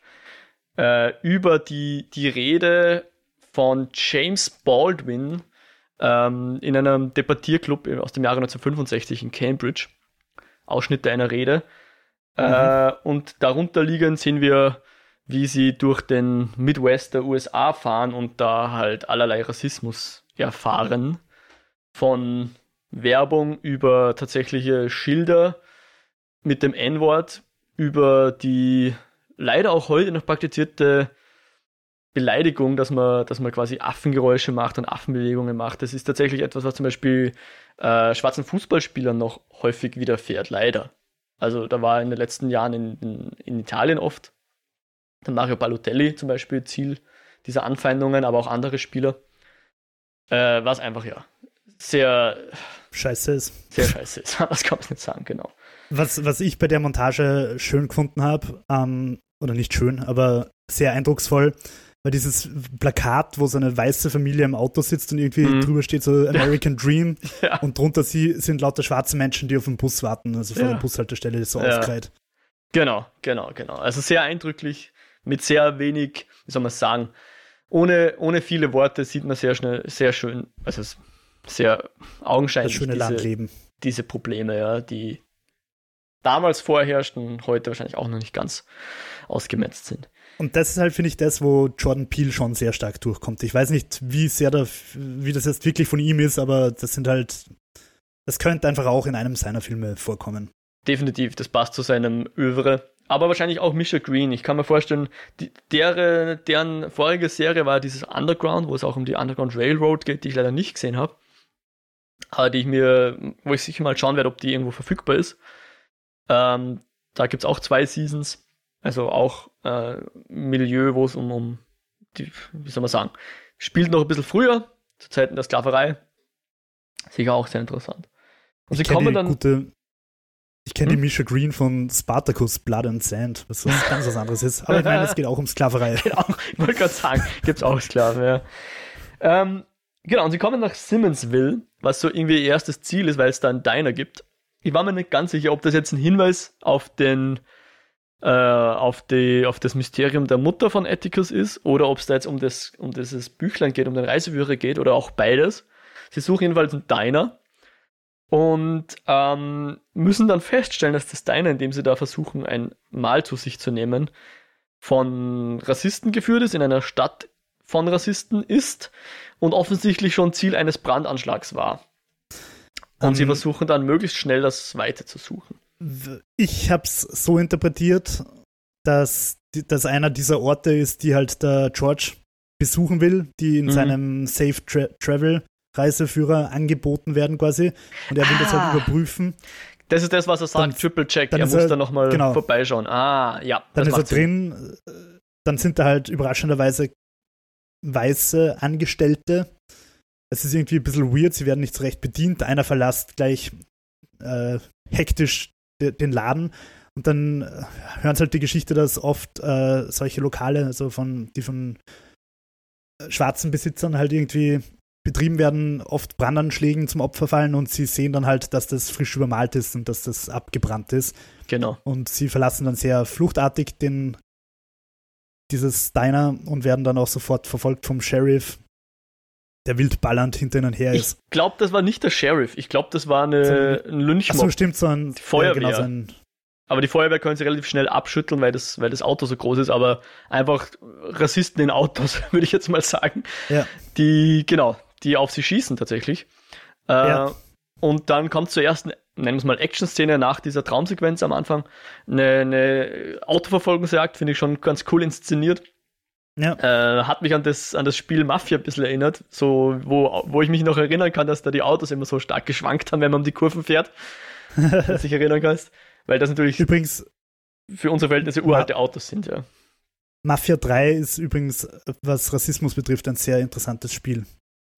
äh, über die, die Rede von James Baldwin ähm, in einem Debattierclub aus dem Jahre 1965 in Cambridge. Ausschnitte einer Rede. Mhm. Äh, und darunter liegend sehen wir, wie sie durch den Midwest der USA fahren und da halt allerlei Rassismus erfahren. Von Werbung über tatsächliche Schilder mit dem N-Wort, über die leider auch heute noch praktizierte Beleidigung, dass man, dass man quasi Affengeräusche macht und Affenbewegungen macht. Das ist tatsächlich etwas, was zum Beispiel äh, schwarzen Fußballspielern noch häufig widerfährt, leider. Also da war in den letzten Jahren in, in, in Italien oft der Mario Balotelli zum Beispiel Ziel dieser Anfeindungen, aber auch andere Spieler. Äh, was einfach ja sehr scheiße ist. Sehr scheiße ist, das kann man nicht sagen, genau. Was, was ich bei der Montage schön gefunden habe, ähm, oder nicht schön, aber sehr eindrucksvoll, war dieses Plakat, wo so eine weiße Familie im Auto sitzt und irgendwie mhm. drüber steht so American Dream ja. und drunter sie sind lauter schwarze Menschen, die auf den Bus warten, also vor ja. der Bushaltestelle so ja. aufgereiht. Genau, genau, genau. Also sehr eindrücklich, mit sehr wenig, wie soll man sagen, ohne, ohne viele Worte sieht man sehr schnell, sehr schön, also sehr augenscheinlich das schöne diese, Landleben. diese Probleme, ja, die damals vorherrschten, heute wahrscheinlich auch noch nicht ganz ausgemetzt sind. Und das ist halt, finde ich, das, wo Jordan Peele schon sehr stark durchkommt. Ich weiß nicht, wie sehr da, wie das jetzt wirklich von ihm ist, aber das sind halt, das könnte einfach auch in einem seiner Filme vorkommen. Definitiv, das passt zu seinem Övre. Aber wahrscheinlich auch Misha Green. Ich kann mir vorstellen, die, deren, deren vorige Serie war dieses Underground, wo es auch um die Underground Railroad geht, die ich leider nicht gesehen habe. Aber die ich mir, wo ich sicher mal schauen werde, ob die irgendwo verfügbar ist. Ähm, da gibt es auch zwei Seasons. Also auch äh, Milieu, wo es um, um die, wie soll man sagen, spielt noch ein bisschen früher, zu Zeiten der Sklaverei. Sicher auch sehr interessant. Und sie kommen dann. Gute, ich kenne hm? die Misha Green von Spartacus Blood and Sand, was ganz was anderes ist. Aber ich meine, es geht auch um Sklaverei. Genau, ich wollte gerade sagen, gibt es auch Sklaven, ja. Ähm, genau, und sie kommen nach Simmonsville, was so irgendwie ihr erstes Ziel ist, weil es da einen Diner gibt. Ich war mir nicht ganz sicher, ob das jetzt ein Hinweis auf den äh, auf, die, auf das Mysterium der Mutter von Atticus ist oder ob es da jetzt um, das, um dieses Büchlein geht, um den Reiseführer geht oder auch beides. Sie suchen jedenfalls einen Diner und ähm, müssen dann feststellen, dass das Diner, in dem sie da versuchen, ein Mahl zu sich zu nehmen, von Rassisten geführt ist, in einer Stadt von Rassisten ist und offensichtlich schon Ziel eines Brandanschlags war. Und um, sie ähm. versuchen dann möglichst schnell das Weite zu suchen ich habe es so interpretiert, dass, dass einer dieser Orte ist, die halt der George besuchen will, die in mhm. seinem Safe Tra Travel Reiseführer angeboten werden quasi. Und er will ah. das halt ah. überprüfen. Das ist das, was er sagt, dann, Triple Check. Er muss er, da nochmal genau. vorbeischauen. Ah, ja. Dann ist er Sinn. drin. Dann sind da halt überraschenderweise weiße Angestellte. Es ist irgendwie ein bisschen weird, sie werden nicht so recht bedient. Einer verlässt gleich äh, hektisch den Laden. Und dann äh, hören sie halt die Geschichte, dass oft äh, solche Lokale, also von, die von äh, schwarzen Besitzern halt irgendwie betrieben werden, oft Brandanschlägen zum Opfer fallen und sie sehen dann halt, dass das frisch übermalt ist und dass das abgebrannt ist. Genau. Und sie verlassen dann sehr fluchtartig den, dieses Diner und werden dann auch sofort verfolgt vom Sheriff, der wild ballernd hinter ihnen her ist. Ich glaube, das war nicht der Sheriff. Ich glaube, das war eine, so ein, ein Lynchmob. Achso, stimmt, so ein die Feuerwehr. Ja, genau, so ein aber die Feuerwehr können sie relativ schnell abschütteln, weil das, weil das Auto so groß ist, aber einfach Rassisten in Autos, würde ich jetzt mal sagen. Ja. Die, genau, die auf sie schießen tatsächlich. Äh, ja. Und dann kommt zur ersten, nennen wir es mal Action-Szene nach dieser Traumsequenz am Anfang. Eine, eine Autoverfolgungsjagd, finde ich schon ganz cool inszeniert. Ja. Äh, hat mich an das, an das Spiel Mafia ein bisschen erinnert, so, wo, wo ich mich noch erinnern kann, dass da die Autos immer so stark geschwankt haben, wenn man um die Kurven fährt. dass dich erinnern kannst. Weil das natürlich übrigens für unsere Verhältnisse uralte Ma Autos sind, ja. Mafia 3 ist übrigens, was Rassismus betrifft, ein sehr interessantes Spiel.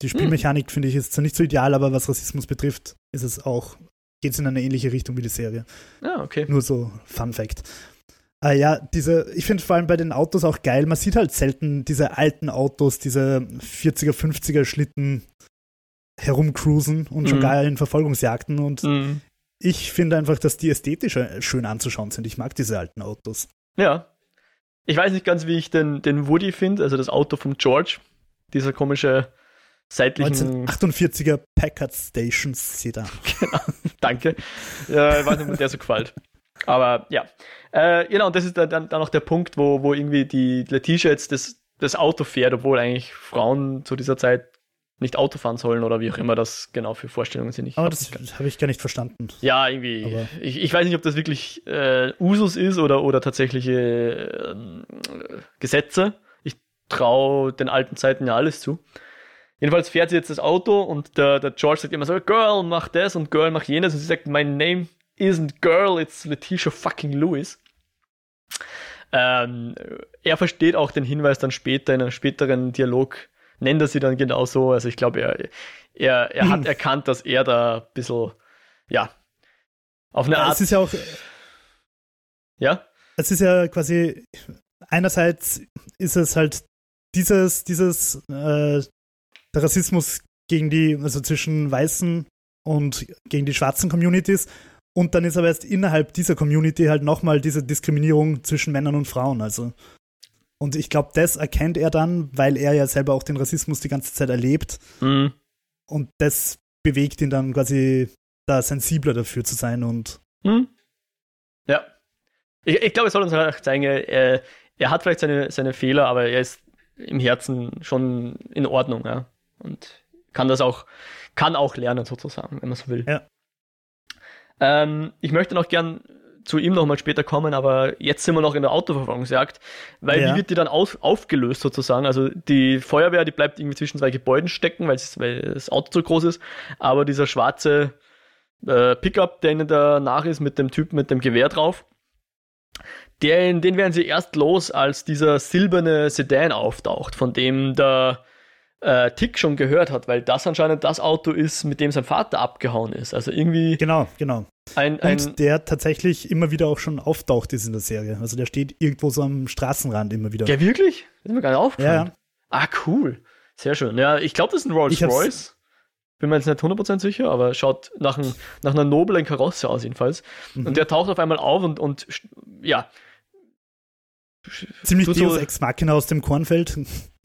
Die hm. Spielmechanik hm. finde ich ist zwar nicht so ideal, aber was Rassismus betrifft, ist es auch, geht es in eine ähnliche Richtung wie die Serie. Ah, okay. Nur so Fun Fact. Ah ja, diese, ich finde vor allem bei den Autos auch geil, man sieht halt selten diese alten Autos, diese 40er, 50er Schlitten herumcruisen und mhm. schon gar in Verfolgungsjagden und mhm. ich finde einfach, dass die ästhetisch schön anzuschauen sind. Ich mag diese alten Autos. Ja. Ich weiß nicht ganz, wie ich den, den Woody finde, also das Auto von George. Dieser komische seitlichen. 1948er Packard Station Sedan. genau, danke. Ja, ich weiß nicht, ob der so gefällt. Aber ja. Äh, genau, und das ist dann, dann auch der Punkt, wo, wo irgendwie die Letitia jetzt das, das Auto fährt, obwohl eigentlich Frauen zu dieser Zeit nicht Auto fahren sollen oder wie auch immer das genau für Vorstellungen sind. Ich Aber das habe ich gar nicht verstanden. Ja, irgendwie. Ich, ich, weiß nicht, ob das wirklich äh, Usus ist oder, oder tatsächliche äh, Gesetze. Ich traue den alten Zeiten ja alles zu. Jedenfalls fährt sie jetzt das Auto und der, der George sagt immer so, Girl, mach das und Girl, mach jenes. Und sie sagt, my name isn't Girl, it's Letitia fucking Lewis. Ähm, er versteht auch den Hinweis dann später in einem späteren Dialog, nennt er sie dann genau so. Also ich glaube, er, er, er hat erkannt, dass er da ein bisschen, ja, auf eine Art. Es ist ja auch. Ja? Es ist ja quasi, einerseits ist es halt dieses, dieses, äh, der Rassismus gegen die, also zwischen weißen und gegen die schwarzen Communities. Und dann ist aber erst innerhalb dieser Community halt nochmal diese Diskriminierung zwischen Männern und Frauen. Also. Und ich glaube, das erkennt er dann, weil er ja selber auch den Rassismus die ganze Zeit erlebt. Mhm. Und das bewegt ihn dann quasi da sensibler dafür zu sein und. Mhm. Ja. Ich, ich glaube, es soll uns halt zeigen, er, er hat vielleicht seine, seine Fehler, aber er ist im Herzen schon in Ordnung, ja. Und kann das auch, kann auch lernen sozusagen, wenn man so will. Ja. Ähm, ich möchte noch gern zu ihm nochmal später kommen, aber jetzt sind wir noch in der Autoverfolgungsjagd, weil ja. wie wird die dann auf, aufgelöst sozusagen? Also die Feuerwehr, die bleibt irgendwie zwischen zwei Gebäuden stecken, weil, das Auto zu groß ist, aber dieser schwarze äh, Pickup, der ihnen da nach ist mit dem Typen mit dem Gewehr drauf, den, den werden sie erst los, als dieser silberne Sedan auftaucht, von dem der äh, Tick schon gehört hat, weil das anscheinend das Auto ist, mit dem sein Vater abgehauen ist. Also irgendwie. Genau, genau. Ein, ein Und der tatsächlich immer wieder auch schon auftaucht ist in der Serie. Also der steht irgendwo so am Straßenrand immer wieder. Ja, wirklich? Das ist mir gar nicht aufgefallen. Ja. Ah, cool. Sehr schön. Ja, ich glaube, das ist ein Rolls Royce. Bin mir jetzt nicht 100% sicher, aber schaut nach, ein, nach einer noblen Karosse aus, jedenfalls. Mhm. Und der taucht auf einmal auf und, und ja. Ziemlich Deus Ex Machina aus dem Kornfeld.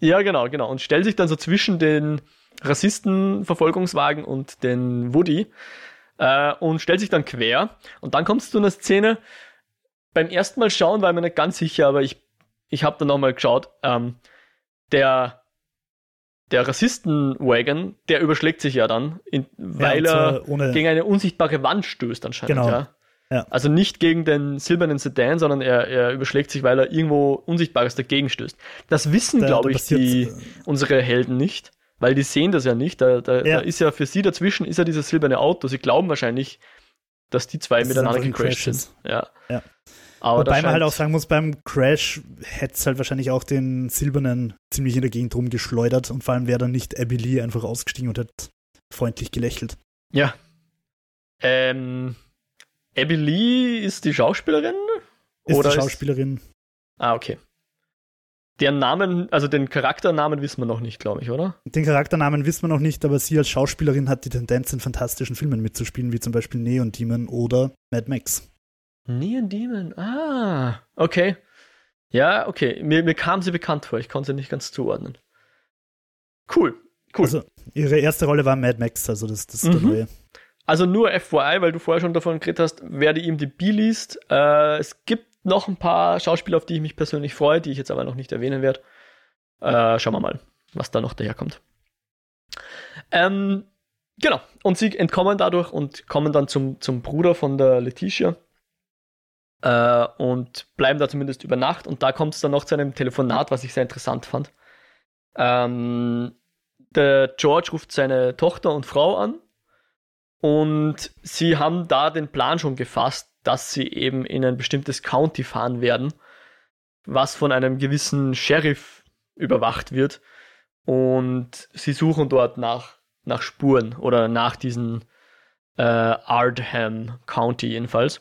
Ja, genau, genau. Und stellt sich dann so zwischen den Rassistenverfolgungswagen und den Woody äh, und stellt sich dann quer. Und dann kommst du zu einer Szene. Beim ersten Mal schauen war ich mir nicht ganz sicher, aber ich, ich habe dann nochmal geschaut. Ähm, der der Rassistenwagen, der überschlägt sich ja dann, in, weil ja, er gegen eine unsichtbare Wand stößt anscheinend. Genau. Ja. Ja. Also nicht gegen den silbernen Sedan, sondern er, er überschlägt sich, weil er irgendwo Unsichtbares dagegen stößt. Das wissen, glaube ich, die, unsere Helden nicht, weil die sehen das ja nicht. Da, da, ja. da, ist ja für sie dazwischen ist ja dieses silberne Auto. Sie glauben wahrscheinlich, dass die zwei das miteinander gecrashed sind. Ja. ja. Aber Wobei man halt auch sagen muss, beim Crash hätte es halt wahrscheinlich auch den silbernen ziemlich in der Gegend rumgeschleudert und vor allem wäre dann nicht Abby Lee einfach ausgestiegen und hat freundlich gelächelt. Ja. Ähm, Abby Lee ist die Schauspielerin? Ist oder die Schauspielerin. Ist... Ah, okay. Deren Namen, also den Charakternamen wissen wir noch nicht, glaube ich, oder? Den Charakternamen wissen wir noch nicht, aber sie als Schauspielerin hat die Tendenz, in fantastischen Filmen mitzuspielen, wie zum Beispiel Neon Demon oder Mad Max. Neon Demon, ah, okay. Ja, okay. Mir, mir kam sie bekannt vor, ich konnte sie nicht ganz zuordnen. Cool, cool. Also, ihre erste Rolle war Mad Max, also das, das ist mhm. der neue. Also nur FYI, weil du vorher schon davon geredet hast, wer die IMDb liest. Äh, es gibt noch ein paar Schauspieler, auf die ich mich persönlich freue, die ich jetzt aber noch nicht erwähnen werde. Äh, schauen wir mal, was da noch daherkommt. Ähm, genau. Und sie entkommen dadurch und kommen dann zum, zum Bruder von der Letitia äh, und bleiben da zumindest über Nacht. Und da kommt es dann noch zu einem Telefonat, was ich sehr interessant fand. Ähm, der George ruft seine Tochter und Frau an und sie haben da den Plan schon gefasst, dass sie eben in ein bestimmtes County fahren werden, was von einem gewissen Sheriff überwacht wird. Und sie suchen dort nach, nach Spuren oder nach diesen äh, Ardham County jedenfalls.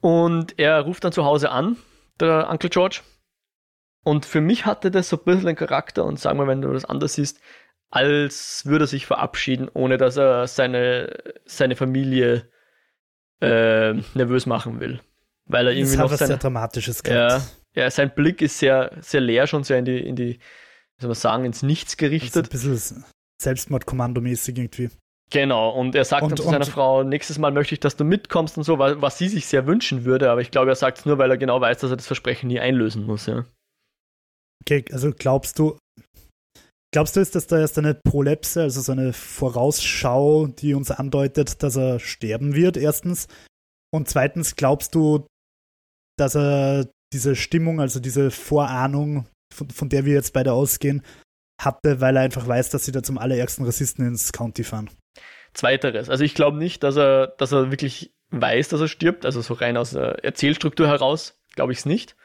Und er ruft dann zu Hause an, der Uncle George. Und für mich hatte das so ein bisschen einen Charakter, und sagen wir, wenn du das anders siehst, als würde er sich verabschieden, ohne dass er seine, seine Familie äh, nervös machen will. Weil er irgendwie das noch was seine, sehr Dramatisches ja, ja, sein Blick ist sehr, sehr leer, schon sehr in die, in die, wie soll man sagen, ins Nichts gerichtet. Ein bisschen Selbstmordkommando-mäßig irgendwie. Genau, und er sagt Und- dann zu seiner Frau, nächstes Mal möchte ich, dass du mitkommst und so, wa- was sie sich sehr wünschen würde, aber ich glaube, er sagt es nur, weil er genau weiß, dass er das Versprechen nie einlösen muss, ja. Okay, also glaubst du, glaubst du, ist das da erst eine Prolepse, also so eine Vorausschau, die uns andeutet, dass er sterben wird, erstens? Und zweitens, glaubst du, dass er diese Stimmung, also diese Vorahnung, von, von der wir jetzt beide ausgehen, hatte, weil er einfach weiß, dass sie da zum allerärgsten Rassisten ins County fahren? Zweiteres. Also ich glaube nicht, dass er, dass er wirklich weiß, dass er stirbt, also so rein aus der Erzählstruktur heraus, glaube ich es nicht,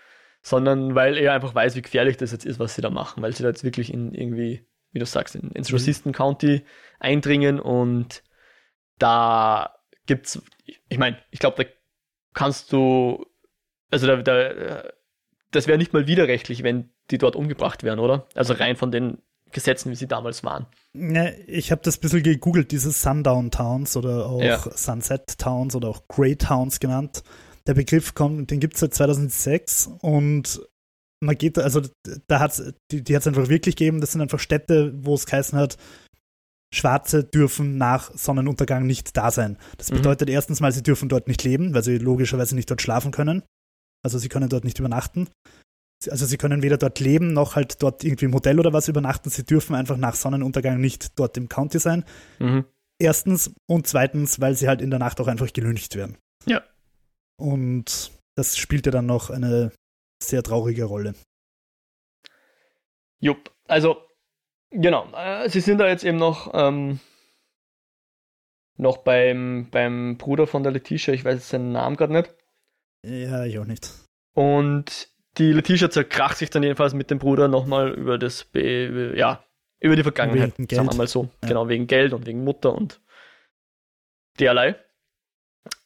sondern weil er einfach weiß, wie gefährlich das jetzt ist, was sie da machen, weil sie da jetzt wirklich in irgendwie, wie du sagst, in, ins Mhm. Rassisten County eindringen und da gibt's, ich meine, ich glaube, da kannst du, also da, da das wäre nicht mal widerrechtlich, wenn die dort umgebracht wären, oder? Also rein von den Gesetzen, wie sie damals waren. Ich habe das ein bisschen gegoogelt, diese Sundown Towns oder auch Ja. Sunset Towns oder auch Grey Towns genannt. Der Begriff kommt, den gibt es seit 2006 und man geht, also da hat's, die, die hat es einfach wirklich gegeben. Das sind einfach Städte, wo es geheißen hat, Schwarze dürfen nach Sonnenuntergang nicht da sein. Das Mhm. bedeutet erstens mal, sie dürfen dort nicht leben, weil sie logischerweise nicht dort schlafen können. Also sie können dort nicht übernachten. Also sie können weder dort leben, noch halt dort irgendwie im Hotel oder was übernachten. Sie dürfen einfach nach Sonnenuntergang nicht dort im County sein. Mhm. Erstens und zweitens, weil sie halt in der Nacht auch einfach gelüncht werden. Ja. Und das spielt ja dann noch eine sehr traurige Rolle. Jupp, also genau, äh, sie sind da jetzt eben noch, ähm, noch beim, beim Bruder von der Letitia, ich weiß jetzt seinen Namen gerade nicht. Ja, ich auch nicht. Und die Letitia zerkracht sich dann jedenfalls mit dem Bruder nochmal über das, Be ja, über die Vergangenheit, Wegen sagen wir mal so. Ja. Genau, wegen Geld und wegen Mutter und derlei.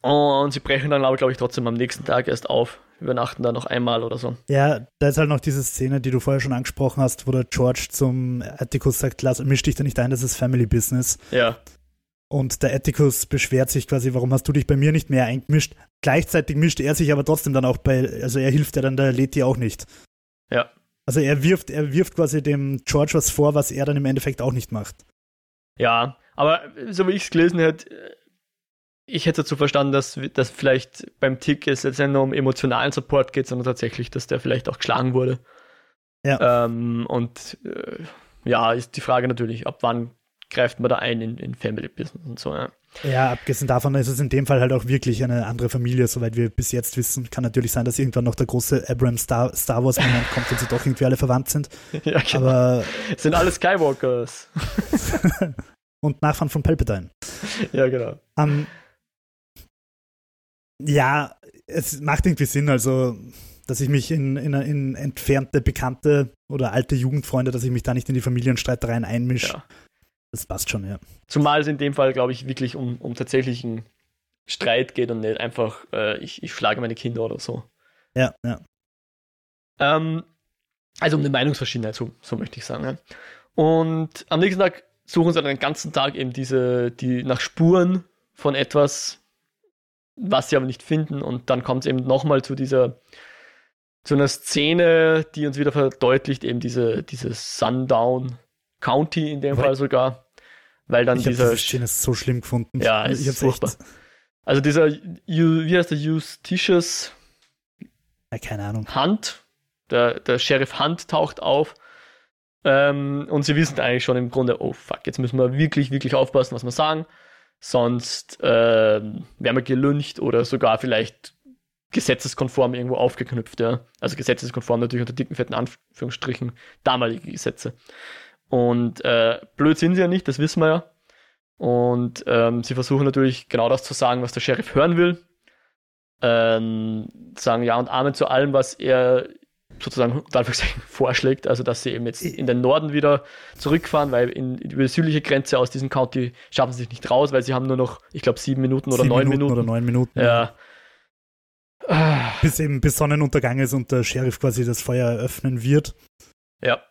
Und sie brechen dann aber, glaube ich, trotzdem am nächsten Tag erst auf, übernachten da noch einmal oder so. Ja, da ist halt noch diese Szene, die du vorher schon angesprochen hast, wo der George zum Atticus sagt, lass, misch dich da nicht ein, das ist Family Business. Ja, Und der Atticus beschwert sich quasi, warum hast du dich bei mir nicht mehr eingemischt? Gleichzeitig mischt er sich aber trotzdem dann auch bei, also er hilft ja dann der Leti auch nicht. ja. Also er wirft, er wirft quasi dem George was vor, was er dann im Endeffekt auch nicht macht. Ja, aber so wie ich es gelesen hätte, ich hätte dazu verstanden, dass, dass vielleicht beim Tick es jetzt nicht nur um emotionalen Support geht, sondern tatsächlich, dass der vielleicht auch geschlagen wurde. Ja. Ähm, und äh, ja, ist die Frage natürlich, ab wann greift man da ein in, in Family Business und so, ja. Ja, abgesehen davon ist es in dem Fall halt auch wirklich eine andere Familie, soweit wir bis jetzt wissen. Kann natürlich sein, dass irgendwann noch der große Abrams Star, Star Wars Moment kommt und sie doch irgendwie alle verwandt sind. ja genau. Aber sind alle Skywalkers. und Nachfahren von Palpatine. ja, genau. Ähm, ja, es macht irgendwie Sinn, also dass ich mich in, in, in entfernte Bekannte oder alte Jugendfreunde, dass ich mich da nicht in die Familienstreitereien einmische. Ja. Das passt schon, ja. Zumal es in dem Fall, glaube ich, wirklich um, um tatsächlichen Streit geht und nicht einfach, äh, ich, ich schlage meine Kinder oder so. Ja, ja. Ähm, also um eine Meinungsverschiedenheit, so, so möchte ich sagen. Ja. Und am nächsten Tag suchen sie dann den ganzen Tag eben diese, die nach Spuren von etwas, was sie aber nicht finden. Und dann kommt es eben nochmal zu dieser, zu einer Szene, die uns wieder verdeutlicht, eben diese, diese Sundown County in dem Fall sogar. Weil dann ich habe dieser, diese Szene so schlimm gefunden. Ja, ich ist hab's furchtbar. also dieser, wie heißt der, Justitious Ja, keine Ahnung. Hunt, der, der Sheriff Hunt taucht auf Ähm, und sie wissen eigentlich schon im Grunde, oh fuck, jetzt müssen wir wirklich, wirklich aufpassen, was wir sagen. Sonst äh, werden wir gelüncht oder sogar vielleicht gesetzeskonform irgendwo aufgeknüpft. Ja? Also gesetzeskonform natürlich unter dicken, fetten Anführungsstrichen, damalige Gesetze. Und äh, blöd sind sie ja nicht, das wissen wir ja. Und ähm, sie versuchen natürlich genau das zu sagen, was der Sheriff hören will. Ähm, sagen Ja und Amen zu allem, was er sozusagen vorschlägt, also dass sie eben jetzt in den Norden wieder zurückfahren, weil in, über die südliche Grenze aus diesem County schaffen sie sich nicht raus, weil sie haben nur noch, ich glaube, sieben Minuten oder sieben neun Minuten, Minuten. Oder neun Minuten. Ja. Bis eben bis Sonnenuntergang ist und der Sheriff quasi das Feuer eröffnen wird. Ja.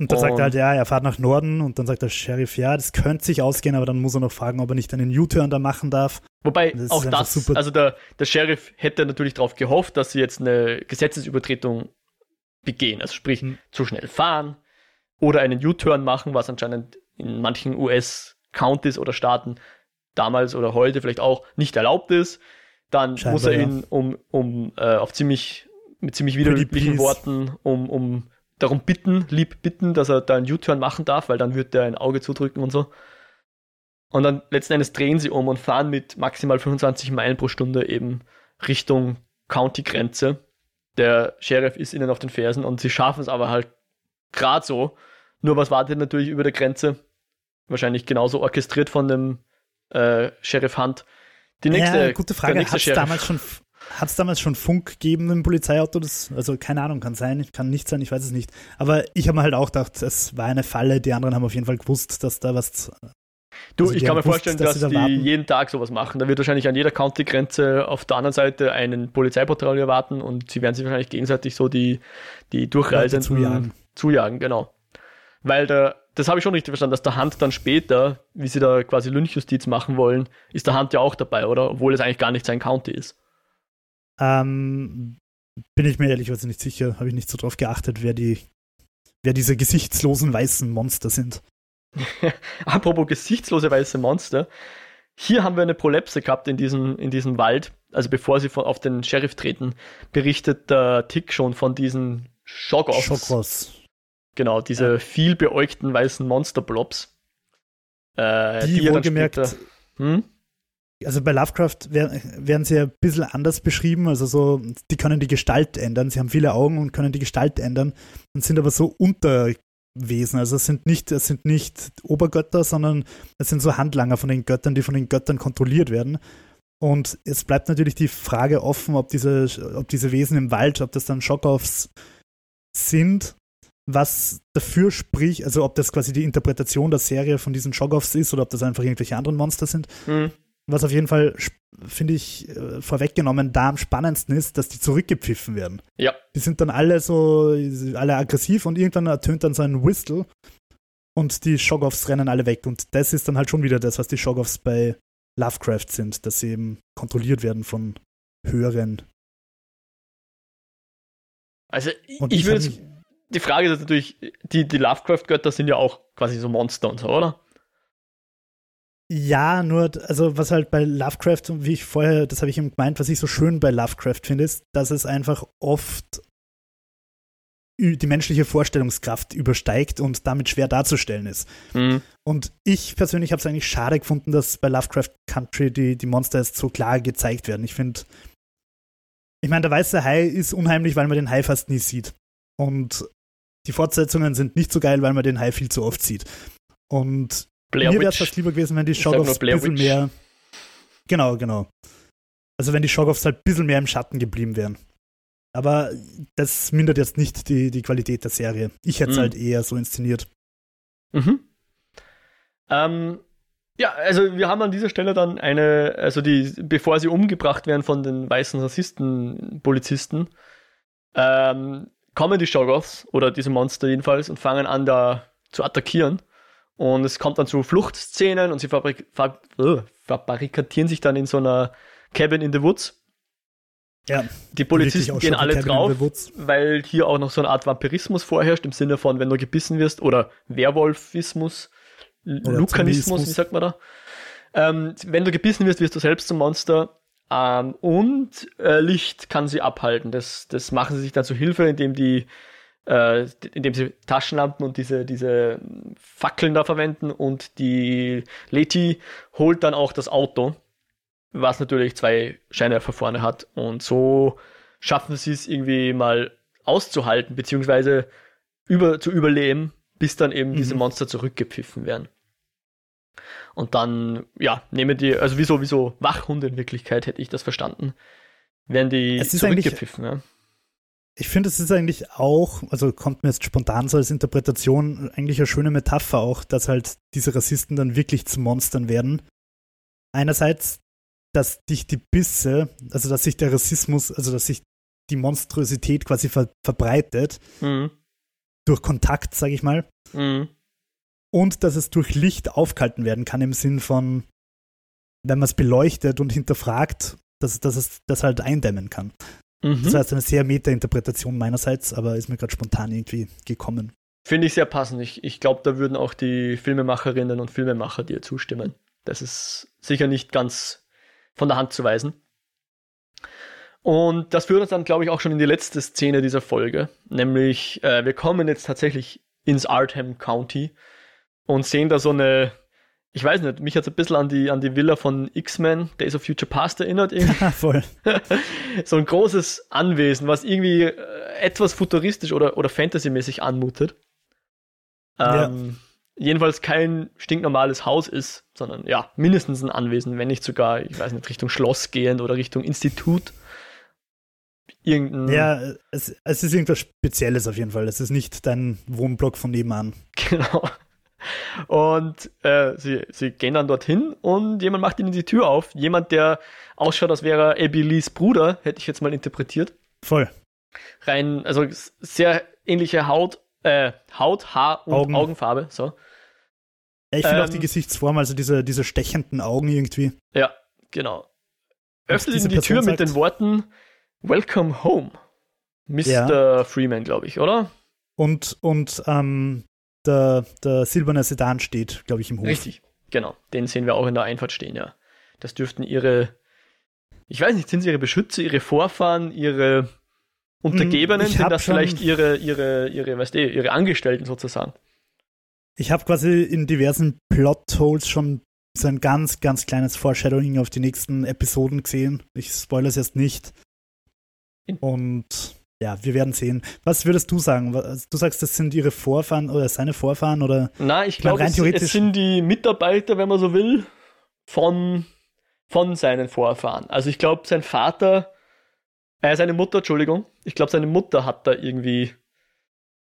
Und dann und sagt er halt, ja, er fährt nach Norden und dann sagt der Sheriff, ja, das könnte sich ausgehen, aber dann muss er noch fragen, ob er nicht einen U-Turn da machen darf. Wobei das auch das, also der, der Sheriff hätte natürlich darauf gehofft, dass sie jetzt eine Gesetzesübertretung begehen. Also sprich, mhm. zu schnell fahren oder einen U-Turn machen, was anscheinend in manchen US-Counties oder Staaten damals oder heute vielleicht auch nicht erlaubt ist. Dann Scheinbar, muss er ihn um, um äh, auf ziemlich, mit ziemlich widerlichen Worten um, um darum bitten, lieb bitten, dass er da einen U-Turn machen darf, weil dann wird er ein Auge zudrücken und so. Und dann letzten Endes drehen sie um und fahren mit maximal 25 Meilen pro Stunde eben Richtung County-Grenze der Sheriff ist ihnen auf den Fersen und sie schaffen es aber halt gerade so. Nur was wartet natürlich über der Grenze? Wahrscheinlich genauso orchestriert von dem äh, Sheriff Hunt. Die nächste, ja, gute Frage. Hat es damals schon damals schon Funk gegeben im Polizeiauto? Das, also keine Ahnung, kann sein, kann nicht sein, ich weiß es nicht. Aber ich habe mir halt auch gedacht, es war eine Falle. Die anderen haben auf jeden Fall gewusst, dass da was Du, also ich kann mir vorstellen, dass, dass die warten. jeden Tag sowas machen. Da wird wahrscheinlich an jeder County-Grenze auf der anderen Seite einen Polizeipatrouille warten und sie werden sich wahrscheinlich gegenseitig so die, die Durchreisenden zujagen. zujagen, genau. Weil der, das habe ich schon richtig verstanden, dass der Hand dann später, wie sie da quasi Lynchjustiz machen wollen, ist der Hand ja auch dabei, oder? Obwohl es eigentlich gar nicht sein County ist. Ähm, bin ich mir ehrlicherweise nicht sicher, habe ich nicht so drauf geachtet, wer die, wer diese gesichtslosen weißen Monster sind. Apropos gesichtslose weiße Monster. Hier haben wir eine Prolepse gehabt in diesem, in diesem Wald. Also bevor sie von, auf den Sheriff treten, berichtet der Tick schon von diesen Shogoffs. Shoggoths. Genau, diese ja. viel beäugten weißen Monsterblobs. Äh, die, die wohlgemerkt, hm? also bei Lovecraft werden, werden sie ein bisschen anders beschrieben. Also so, die können die Gestalt ändern. Sie haben viele Augen und können die Gestalt ändern und sind aber so unter Wesen. Also es sind nicht, es sind nicht Obergötter, sondern es sind so Handlanger von den Göttern, die von den Göttern kontrolliert werden. Und es bleibt natürlich die Frage offen, ob diese, ob diese Wesen im Wald, ob das dann Schockoffs sind, was dafür spricht, also ob das quasi die Interpretation der Serie von diesen Shoggoths ist oder ob das einfach irgendwelche anderen Monster sind. Mhm. Was auf jeden Fall, finde ich, äh, vorweggenommen da am spannendsten ist, dass die zurückgepfiffen werden. Ja. Die sind dann alle so, alle aggressiv und irgendwann ertönt dann so ein Whistle und die Shoggoths rennen alle weg. Und das ist dann halt schon wieder das, was die Shoggoths bei Lovecraft sind, dass sie eben kontrolliert werden von höheren. Also, und ich, ich würde die Frage ist natürlich, die, die Lovecraft-Götter sind ja auch quasi so Monster und so, oder? Ja, nur, also was halt bei Lovecraft, wie ich vorher, das habe ich ihm gemeint, was ich so schön bei Lovecraft finde, ist, dass es einfach oft die menschliche Vorstellungskraft übersteigt und damit schwer darzustellen ist. Mhm. Und ich persönlich habe es eigentlich schade gefunden, dass bei Lovecraft Country die, die Monster jetzt so klar gezeigt werden. Ich finde, ich meine, der weiße Hai ist unheimlich, weil man den Hai fast nie sieht. Und die Fortsetzungen sind nicht so geil, weil man den Hai viel zu oft sieht. Und Blair Mir wäre es lieber gewesen, wenn die Shoggoths ein bisschen mehr. Genau, genau. Also wenn die Shoggoths halt ein bisschen mehr im Schatten geblieben wären. Aber das mindert jetzt nicht die, die Qualität der Serie. Ich hätte es mhm. halt eher so inszeniert. Mhm. Ähm, ja, also wir haben an dieser Stelle dann eine, also die, bevor sie umgebracht werden von den weißen Rassisten, Polizisten, ähm, kommen die Shoggoths oder diese Monster jedenfalls und fangen an da zu attackieren. Und es kommt dann zu Fluchtszenen und sie fabrik fab uh, verbarrikadieren sich dann in so einer Cabin in the Woods. Ja, die Polizisten gehen alle drauf, weil hier auch noch so eine Art Vampirismus vorherrscht, im Sinne von, wenn du gebissen wirst, oder Werwolfismus, oder Lukanismus, wie sagt man da? Ähm, wenn du gebissen wirst, wirst du selbst zum Monster. Ähm, und äh, Licht kann sie abhalten. Das, das machen sie sich dann zu Hilfe, indem die äh, indem sie Taschenlampen und diese, diese Fackeln da verwenden und die Leti holt dann auch das Auto, was natürlich zwei Scheinwerfer vorne hat und so schaffen sie es irgendwie mal auszuhalten, beziehungsweise über, zu überleben, bis dann eben mhm. diese Monster zurückgepfiffen werden. Und dann, ja, nehmen die, also wieso, wieso Wachhunde in Wirklichkeit, hätte ich das verstanden, werden die zurückgepfiffen, ja. Ich finde, es ist eigentlich auch, also kommt mir jetzt spontan so als Interpretation, eigentlich eine schöne Metapher auch, dass halt diese Rassisten dann wirklich zu Monstern werden. Einerseits, dass dich die Bisse, also dass sich der Rassismus, also dass sich die Monstrosität quasi ver verbreitet, mhm. durch Kontakt, sage ich mal. Mhm. Und dass es durch Licht aufgehalten werden kann im Sinn von, wenn man es beleuchtet und hinterfragt, dass, dass es das halt eindämmen kann. Mhm. Das heißt eine sehr Meta-Interpretation meinerseits, aber ist mir gerade spontan irgendwie gekommen. Finde ich sehr passend. Ich, ich glaube, da würden auch die Filmemacherinnen und Filmemacher dir zustimmen. Das ist sicher nicht ganz von der Hand zu weisen. Und das führt uns dann, glaube ich, auch schon in die letzte Szene dieser Folge. Nämlich, äh, wir kommen jetzt tatsächlich ins Artham County und sehen da so eine ich weiß nicht, mich hat es ein bisschen an die, an die Villa von X-Men, Days of Future Past erinnert. Irgendwie. Voll. so ein großes Anwesen, was irgendwie äh, etwas futuristisch oder, oder fantasymäßig anmutet. Ähm, ja. Jedenfalls kein stinknormales Haus ist, sondern ja, mindestens ein Anwesen, wenn nicht sogar, ich weiß nicht, Richtung Schloss gehend oder Richtung Institut. Irgendein ja, es, es ist irgendwas Spezielles auf jeden Fall. Es ist nicht dein Wohnblock von nebenan. Genau. Und äh, sie, sie gehen dann dorthin und jemand macht ihnen die Tür auf. Jemand, der ausschaut, als wäre Abby Lees Bruder, hätte ich jetzt mal interpretiert. Voll. Rein, also sehr ähnliche Haut, äh, Haut, Haar und Augen. Augenfarbe. So. ich finde ähm, auch die Gesichtsform, also diese, diese stechenden Augen irgendwie. Ja, genau. Öffnet ihnen die Person Tür sagt, mit den Worten Welcome home. Mr. Ja. Freeman, glaube ich, oder? Und, und ähm, der, der silberne Sedan steht, glaube ich, im Hof. Richtig, genau. Den sehen wir auch in der Einfahrt stehen, ja. Das dürften ihre, ich weiß nicht, sind sie ihre Beschützer, ihre Vorfahren, ihre Untergebenen, hm, sind das vielleicht ihre, ihre, ihre, weißt du, ihre Angestellten sozusagen? Ich habe quasi in diversen Plotholes schon so ein ganz, ganz kleines Foreshadowing auf die nächsten Episoden gesehen. Ich spoilere es jetzt nicht. Und ja, wir werden sehen. Was würdest du sagen? Du sagst, das sind ihre Vorfahren oder seine Vorfahren oder? Na, ich glaube, es, es, sind die Mitarbeiter, wenn man so will, von, von seinen Vorfahren. Also ich glaube, sein Vater, äh, seine Mutter, Entschuldigung, ich glaube, seine Mutter hat da irgendwie,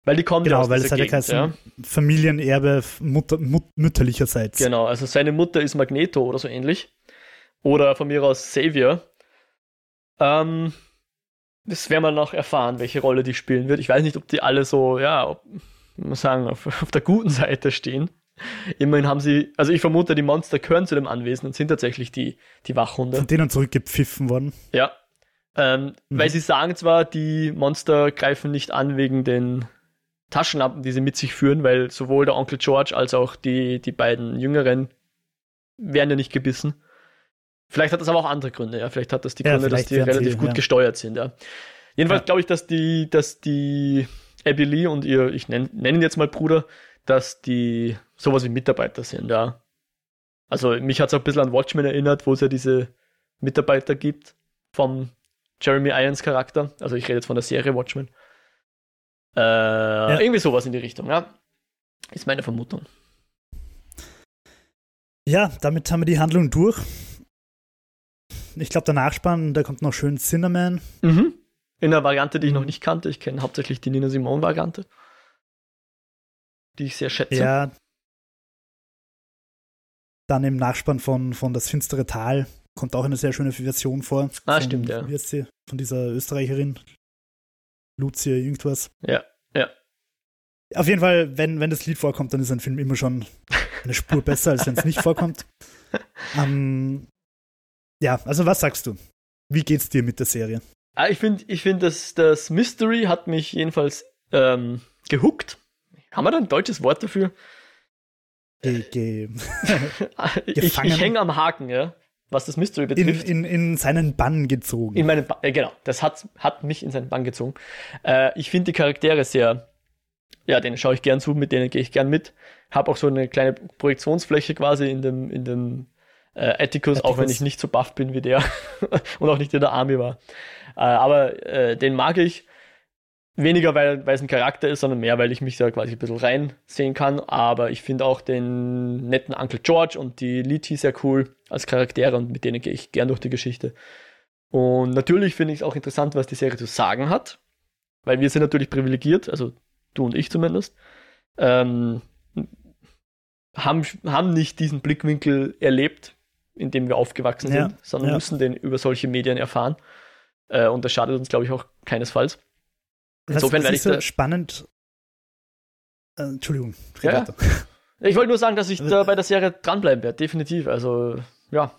weil die kommt genau, ja aus weil es hat ja ja? Familienerbe Mutter, mut, mütterlicherseits. Genau, also seine Mutter ist Magneto oder so ähnlich. Oder von mir aus Xavier. Ähm, das werden wir noch erfahren, welche Rolle die spielen wird. Ich weiß nicht, ob die alle so, ja, ob, muss sagen, auf, auf der guten Seite stehen. Immerhin haben sie, also ich vermute, die Monster gehören zu dem Anwesen und sind tatsächlich die, die Wachhunde. Von denen zurückgepfiffen worden. Ja. Ähm, mhm. Weil sie sagen zwar, die Monster greifen nicht an wegen den Taschenlampen, die sie mit sich führen, weil sowohl der Onkel George als auch die, die beiden Jüngeren werden ja nicht gebissen. Vielleicht hat das aber auch andere Gründe, ja. Vielleicht hat das die ja, Gründe, dass die relativ sie, gut ja. gesteuert sind, ja. Jedenfalls ja. glaube ich, dass die, dass die Abby Lee und ihr, ich nenne nenn ihn jetzt mal Bruder, dass die sowas wie Mitarbeiter sind, ja. Also mich hat es auch ein bisschen an Watchmen erinnert, wo es ja diese Mitarbeiter gibt vom Jeremy Irons Charakter. Also ich rede jetzt von der Serie Watchmen. Äh, ja. Irgendwie sowas in die Richtung, ja. Ist meine Vermutung. Ja, damit haben wir die Handlung durch ich glaube, der Nachspann, da kommt noch schön Cinnamon. Mhm. In einer Variante, die ich noch nicht kannte. Ich kenne hauptsächlich die Nina Simone-Variante. Die ich sehr schätze. Ja. Dann im Nachspann von, von Das finstere Tal kommt auch eine sehr schöne Version vor. Ah, von, stimmt, ja. Wie heißt sie? Von dieser Österreicherin. Lucia, irgendwas. Ja, ja. Auf jeden Fall, wenn, wenn das Lied vorkommt, dann ist ein Film immer schon eine Spur besser, als wenn es nicht vorkommt. Ähm, ja, also was sagst du? Wie geht's dir mit der Serie? Ah, ich finde, ich find, das, das Mystery hat mich jedenfalls ähm, gehuckt. Haben wir da ein deutsches Wort dafür? Ge ge ich ich hänge am Haken, ja. was das Mystery betrifft. In, in, in seinen Bann gezogen. In meinen ba äh, genau, das hat, hat mich in seinen Bann gezogen. Äh, ich finde die Charaktere sehr, ja, denen schaue ich gern zu, mit denen gehe ich gern mit. Habe auch so eine kleine Projektionsfläche quasi in dem, in dem äh, Atticus, auch wenn ich nicht so buff bin wie der und auch nicht in der Army war. Äh, aber äh, den mag ich. Weniger, weil, weil es ein Charakter ist, sondern mehr, weil ich mich da quasi ein bisschen reinsehen kann. Aber ich finde auch den netten Uncle George und die Liti sehr cool als Charaktere und mit denen gehe ich gern durch die Geschichte. Und natürlich finde ich es auch interessant, was die Serie zu sagen hat. Weil wir sind natürlich privilegiert, also du und ich zumindest. Ähm, haben, haben nicht diesen Blickwinkel erlebt, in dem wir aufgewachsen ja, sind, sondern ja. müssen den über solche Medien erfahren. Äh, und das schadet uns, glaube ich, auch keinesfalls. Insofern werde ich so da spannend. Äh, Entschuldigung. Ja. Ich wollte nur sagen, dass ich da bei der Serie dranbleiben werde, definitiv. Also, ja,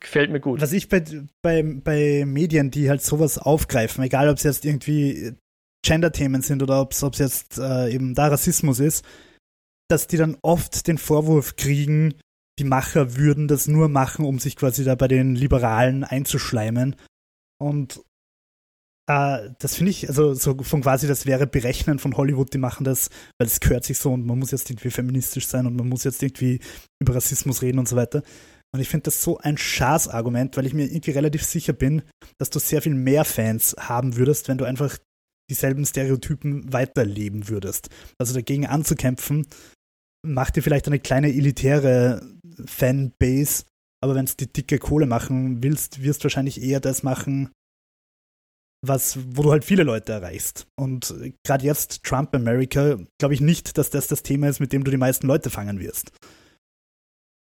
gefällt mir gut. Was ich bei, bei, bei Medien, die halt sowas aufgreifen, egal ob es jetzt irgendwie Gender-Themen sind oder ob es jetzt äh, eben da Rassismus ist, dass die dann oft den Vorwurf kriegen, die Macher würden das nur machen, um sich quasi da bei den Liberalen einzuschleimen. Und äh, das finde ich, also so von quasi, das wäre Berechnen von Hollywood, die machen das, weil es gehört sich so und man muss jetzt irgendwie feministisch sein und man muss jetzt irgendwie über Rassismus reden und so weiter. Und ich finde das so ein Schaßargument, weil ich mir irgendwie relativ sicher bin, dass du sehr viel mehr Fans haben würdest, wenn du einfach dieselben Stereotypen weiterleben würdest. Also dagegen anzukämpfen, macht dir vielleicht eine kleine elitäre Fanbase, aber wenn du die dicke Kohle machen willst, wirst du wahrscheinlich eher das machen, was, wo du halt viele Leute erreichst. Und gerade jetzt Trump America, glaube ich nicht, dass das das Thema ist, mit dem du die meisten Leute fangen wirst.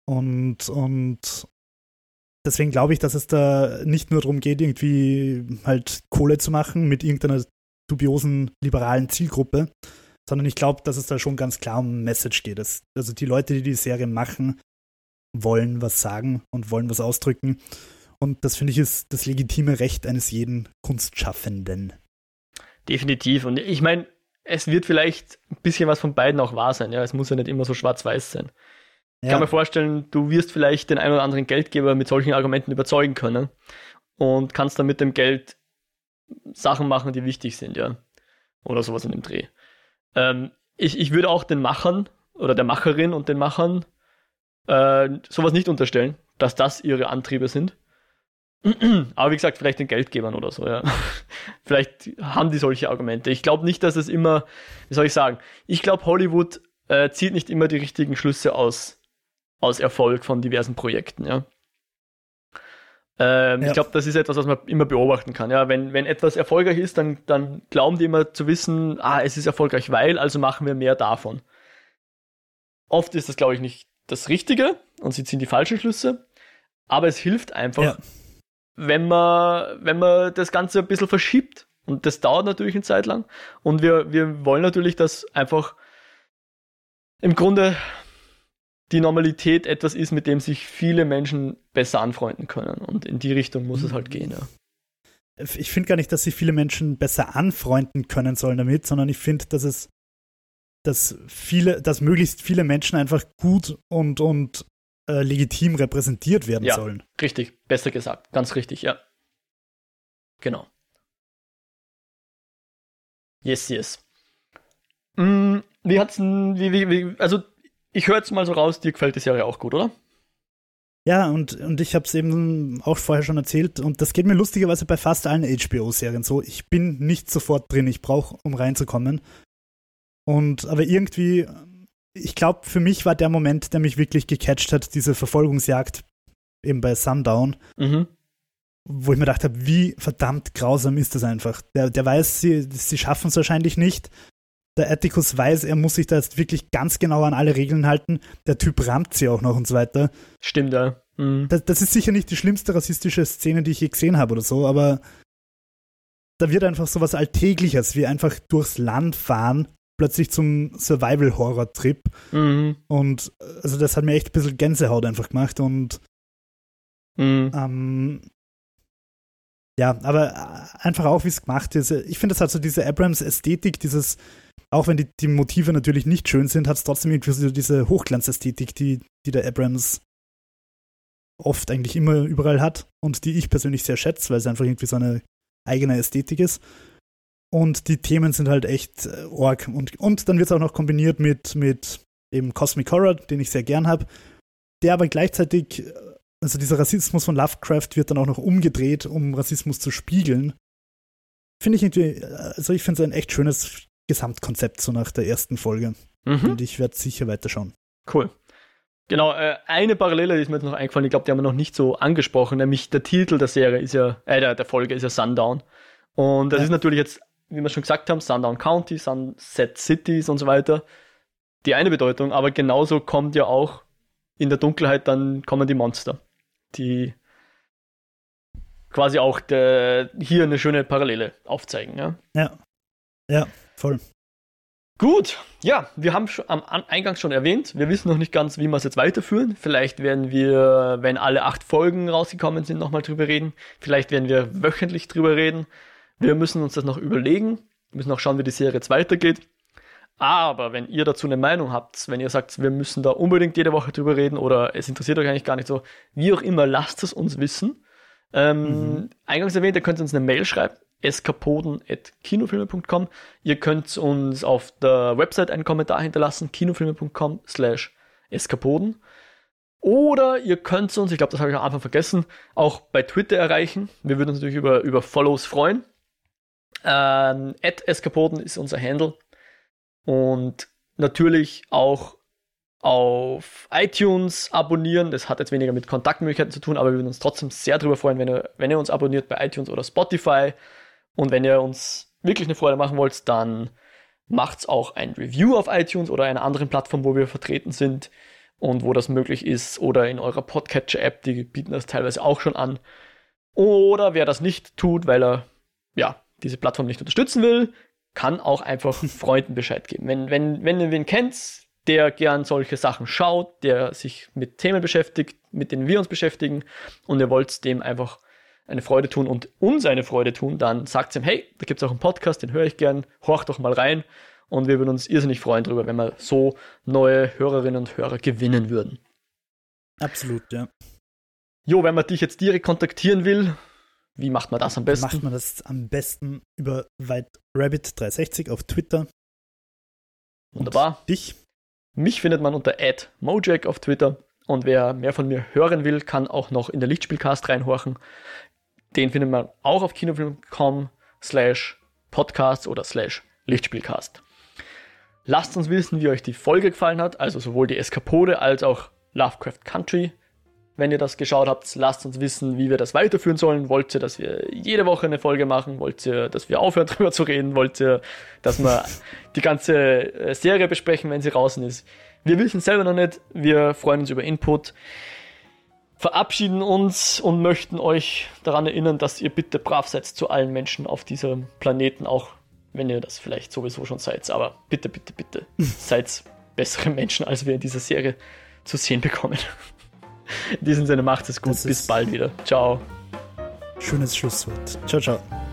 Und, und deswegen glaube ich, dass es da nicht nur darum geht, irgendwie halt Kohle zu machen mit irgendeiner dubiosen liberalen Zielgruppe, sondern ich glaube, dass es da schon ganz klar um Message geht. Dass, also die Leute, die die Serie machen, wollen was sagen und wollen was ausdrücken. Und das finde ich ist das legitime Recht eines jeden Kunstschaffenden. Definitiv. Und ich meine, es wird vielleicht ein bisschen was von beiden auch wahr sein. Ja, es muss ja nicht immer so schwarz-weiß sein. Ich ja. kann mir vorstellen, du wirst vielleicht den einen oder anderen Geldgeber mit solchen Argumenten überzeugen können und kannst dann mit dem Geld Sachen machen, die wichtig sind, ja. Oder sowas in dem Dreh. Ähm, ich, ich würde auch den Machern oder der Macherin und den Machern äh, sowas nicht unterstellen, dass das ihre Antriebe sind. Aber wie gesagt, vielleicht den Geldgebern oder so, ja. vielleicht haben die solche Argumente. Ich glaube nicht, dass es immer, wie soll ich sagen, ich glaube, Hollywood äh, zieht nicht immer die richtigen Schlüsse aus, aus Erfolg von diversen Projekten, ja. Ähm, ja. Ich glaube, das ist etwas, was man immer beobachten kann. Ja, wenn, wenn etwas erfolgreich ist, dann, dann glauben die immer zu wissen, ah, es ist erfolgreich, weil, also machen wir mehr davon. Oft ist das, glaube ich, nicht das Richtige und sie ziehen die falschen Schlüsse, aber es hilft einfach, ja. wenn man, wenn man das Ganze ein bisschen verschiebt. Und das dauert natürlich eine Zeit lang. Und wir, wir wollen natürlich, dass einfach im Grunde die Normalität etwas ist, mit dem sich viele Menschen besser anfreunden können. Und in die Richtung muss es halt gehen, ja. Ich finde gar nicht, dass sich viele Menschen besser anfreunden können sollen damit, sondern ich finde, dass es, dass viele, dass möglichst viele Menschen einfach gut und, und äh, legitim repräsentiert werden ja, sollen. Richtig, besser gesagt. Ganz richtig, ja. Genau. Yes, yes. Mm, wie hat's denn, wie, wie, wie, also ich höre jetzt mal so raus, dir gefällt die Serie auch gut, oder? Ja, und, und ich habe es eben auch vorher schon erzählt und das geht mir lustigerweise bei fast allen HBO-Serien so. Ich bin nicht sofort drin, ich brauche, um reinzukommen. Und aber irgendwie, ich glaube, für mich war der Moment, der mich wirklich gecatcht hat, diese Verfolgungsjagd eben bei Sundown, mhm. wo ich mir gedacht habe, wie verdammt grausam ist das einfach. Der, der weiß, sie, sie schaffen es wahrscheinlich nicht, der Atticus weiß, er muss sich da jetzt wirklich ganz genau an alle Regeln halten. Der Typ rammt sie auch noch und so weiter. Stimmt, ja. Mhm. Das, das, ist sicher nicht die schlimmste rassistische Szene, die ich je gesehen habe oder so, aber da wird einfach so was Alltägliches, wie einfach durchs Land fahren, plötzlich zum Survival-Horror-Trip. Mhm. Und also das hat mir echt ein bisschen Gänsehaut einfach gemacht und mhm. ähm, ja, aber einfach auch, wie es gemacht ist. Ich finde, das hat so diese Abrams-Ästhetik, dieses auch wenn die, die Motive natürlich nicht schön sind, hat es trotzdem irgendwie so diese Hochglanzästhetik, die, die der Abrams oft eigentlich immer überall hat und die ich persönlich sehr schätze, weil es einfach irgendwie so eine eigene Ästhetik ist. Und die Themen sind halt echt äh, org. Und, und dann wird es auch noch kombiniert mit, mit eben Cosmic Horror, den ich sehr gern habe, der aber gleichzeitig, äh, also dieser Rassismus von Lovecraft wird dann auch noch umgedreht, um Rassismus zu spiegeln. Finde ich irgendwie, äh, also ich finde es ein echt schönes Gesamtkonzept so nach der ersten Folge. Mhm. Und ich werde sicher weiterschauen. Cool. Genau, äh, eine Parallele ist mir jetzt noch eingefallen, ich glaube, die haben wir noch nicht so angesprochen, nämlich der Titel der Serie ist ja, äh, der, der Folge ist ja Sundown. Und das ja. ist natürlich jetzt, wie wir schon gesagt haben, Sundown County, Sunset Cities und so weiter, die eine Bedeutung, aber genauso kommt ja auch in der Dunkelheit dann kommen die Monster, die quasi auch der, hier eine schöne Parallele aufzeigen. Ja, ja, ja voll. Gut, ja, wir haben schon am Eingang schon erwähnt, wir wissen noch nicht ganz, wie wir es jetzt weiterführen. Vielleicht werden wir, wenn alle acht Folgen rausgekommen sind, nochmal drüber reden. Vielleicht werden wir wöchentlich drüber reden. Wir müssen uns das noch überlegen. Wir müssen auch schauen, wie die Serie jetzt weitergeht. Aber wenn ihr dazu eine Meinung habt, wenn ihr sagt, wir müssen da unbedingt jede Woche drüber reden oder es interessiert euch eigentlich gar nicht so, wie auch immer, lasst es uns wissen. Ähm, mhm. Eingangs erwähnt, ihr könnt uns eine Mail schreiben eskapoden.kinofilme.com. Ihr könnt uns auf der Website einen Kommentar hinterlassen, kinofilme.com slash eskapoden. Oder ihr könnt uns, ich glaube, das habe ich am Anfang vergessen, auch bei Twitter erreichen. Wir würden uns natürlich über, über Follows freuen. Ähm, Eskapoden ist unser Handle. Und natürlich auch auf iTunes abonnieren. Das hat jetzt weniger mit Kontaktmöglichkeiten zu tun, aber wir würden uns trotzdem sehr darüber freuen, wenn ihr, wenn ihr uns abonniert bei iTunes oder Spotify. Und wenn ihr uns wirklich eine Freude machen wollt, dann macht's auch ein Review auf iTunes oder einer anderen Plattform, wo wir vertreten sind und wo das möglich ist oder in eurer Podcatcher-App, die bieten das teilweise auch schon an. Oder wer das nicht tut, weil er ja diese Plattform nicht unterstützen will, kann auch einfach Freunden Bescheid geben. Wenn, wenn, wenn ihr wen kennt, der gern solche Sachen schaut, der sich mit Themen beschäftigt, mit denen wir uns beschäftigen und ihr wollt dem einfach eine Freude tun und uns eine Freude tun, dann sagt ihm, hey, da gibt es auch einen Podcast, den höre ich gern, horcht doch mal rein. Und wir würden uns irrsinnig freuen darüber, wenn wir so neue Hörerinnen und Hörer gewinnen würden. Absolut, ja. Jo, wenn man dich jetzt direkt kontaktieren will, wie macht man das am besten? Macht man das am besten über WhiteRabbit360 auf Twitter. Wunderbar. Und dich? Mich findet man unter @mojack auf Twitter. Und wer mehr von mir hören will, kann auch noch in der Lichtspielcast reinhorchen. Den findet man auch auf kinofilm.com slash podcast oder slash Lichtspielcast. Lasst uns wissen, wie euch die Folge gefallen hat, also sowohl die Eskapode als auch Lovecraft Country. Wenn ihr das geschaut habt, lasst uns wissen, wie wir das weiterführen sollen. Wollt ihr, dass wir jede Woche eine Folge machen? Wollt ihr, dass wir aufhören drüber zu reden? Wollt ihr, dass wir die ganze äh, Serie besprechen, wenn sie draußen ist? Wir wissen selber noch nicht. Wir freuen uns über Input verabschieden uns und möchten euch daran erinnern, dass ihr bitte brav seid zu allen Menschen auf diesem Planeten, auch wenn ihr das vielleicht sowieso schon seid. Aber bitte, bitte, bitte seid bessere Menschen, als wir in dieser Serie zu sehen bekommen. In diesem Sinne macht es gut. Das Bis bald wieder. Ciao. Schönes Schlusswort. Ciao, ciao.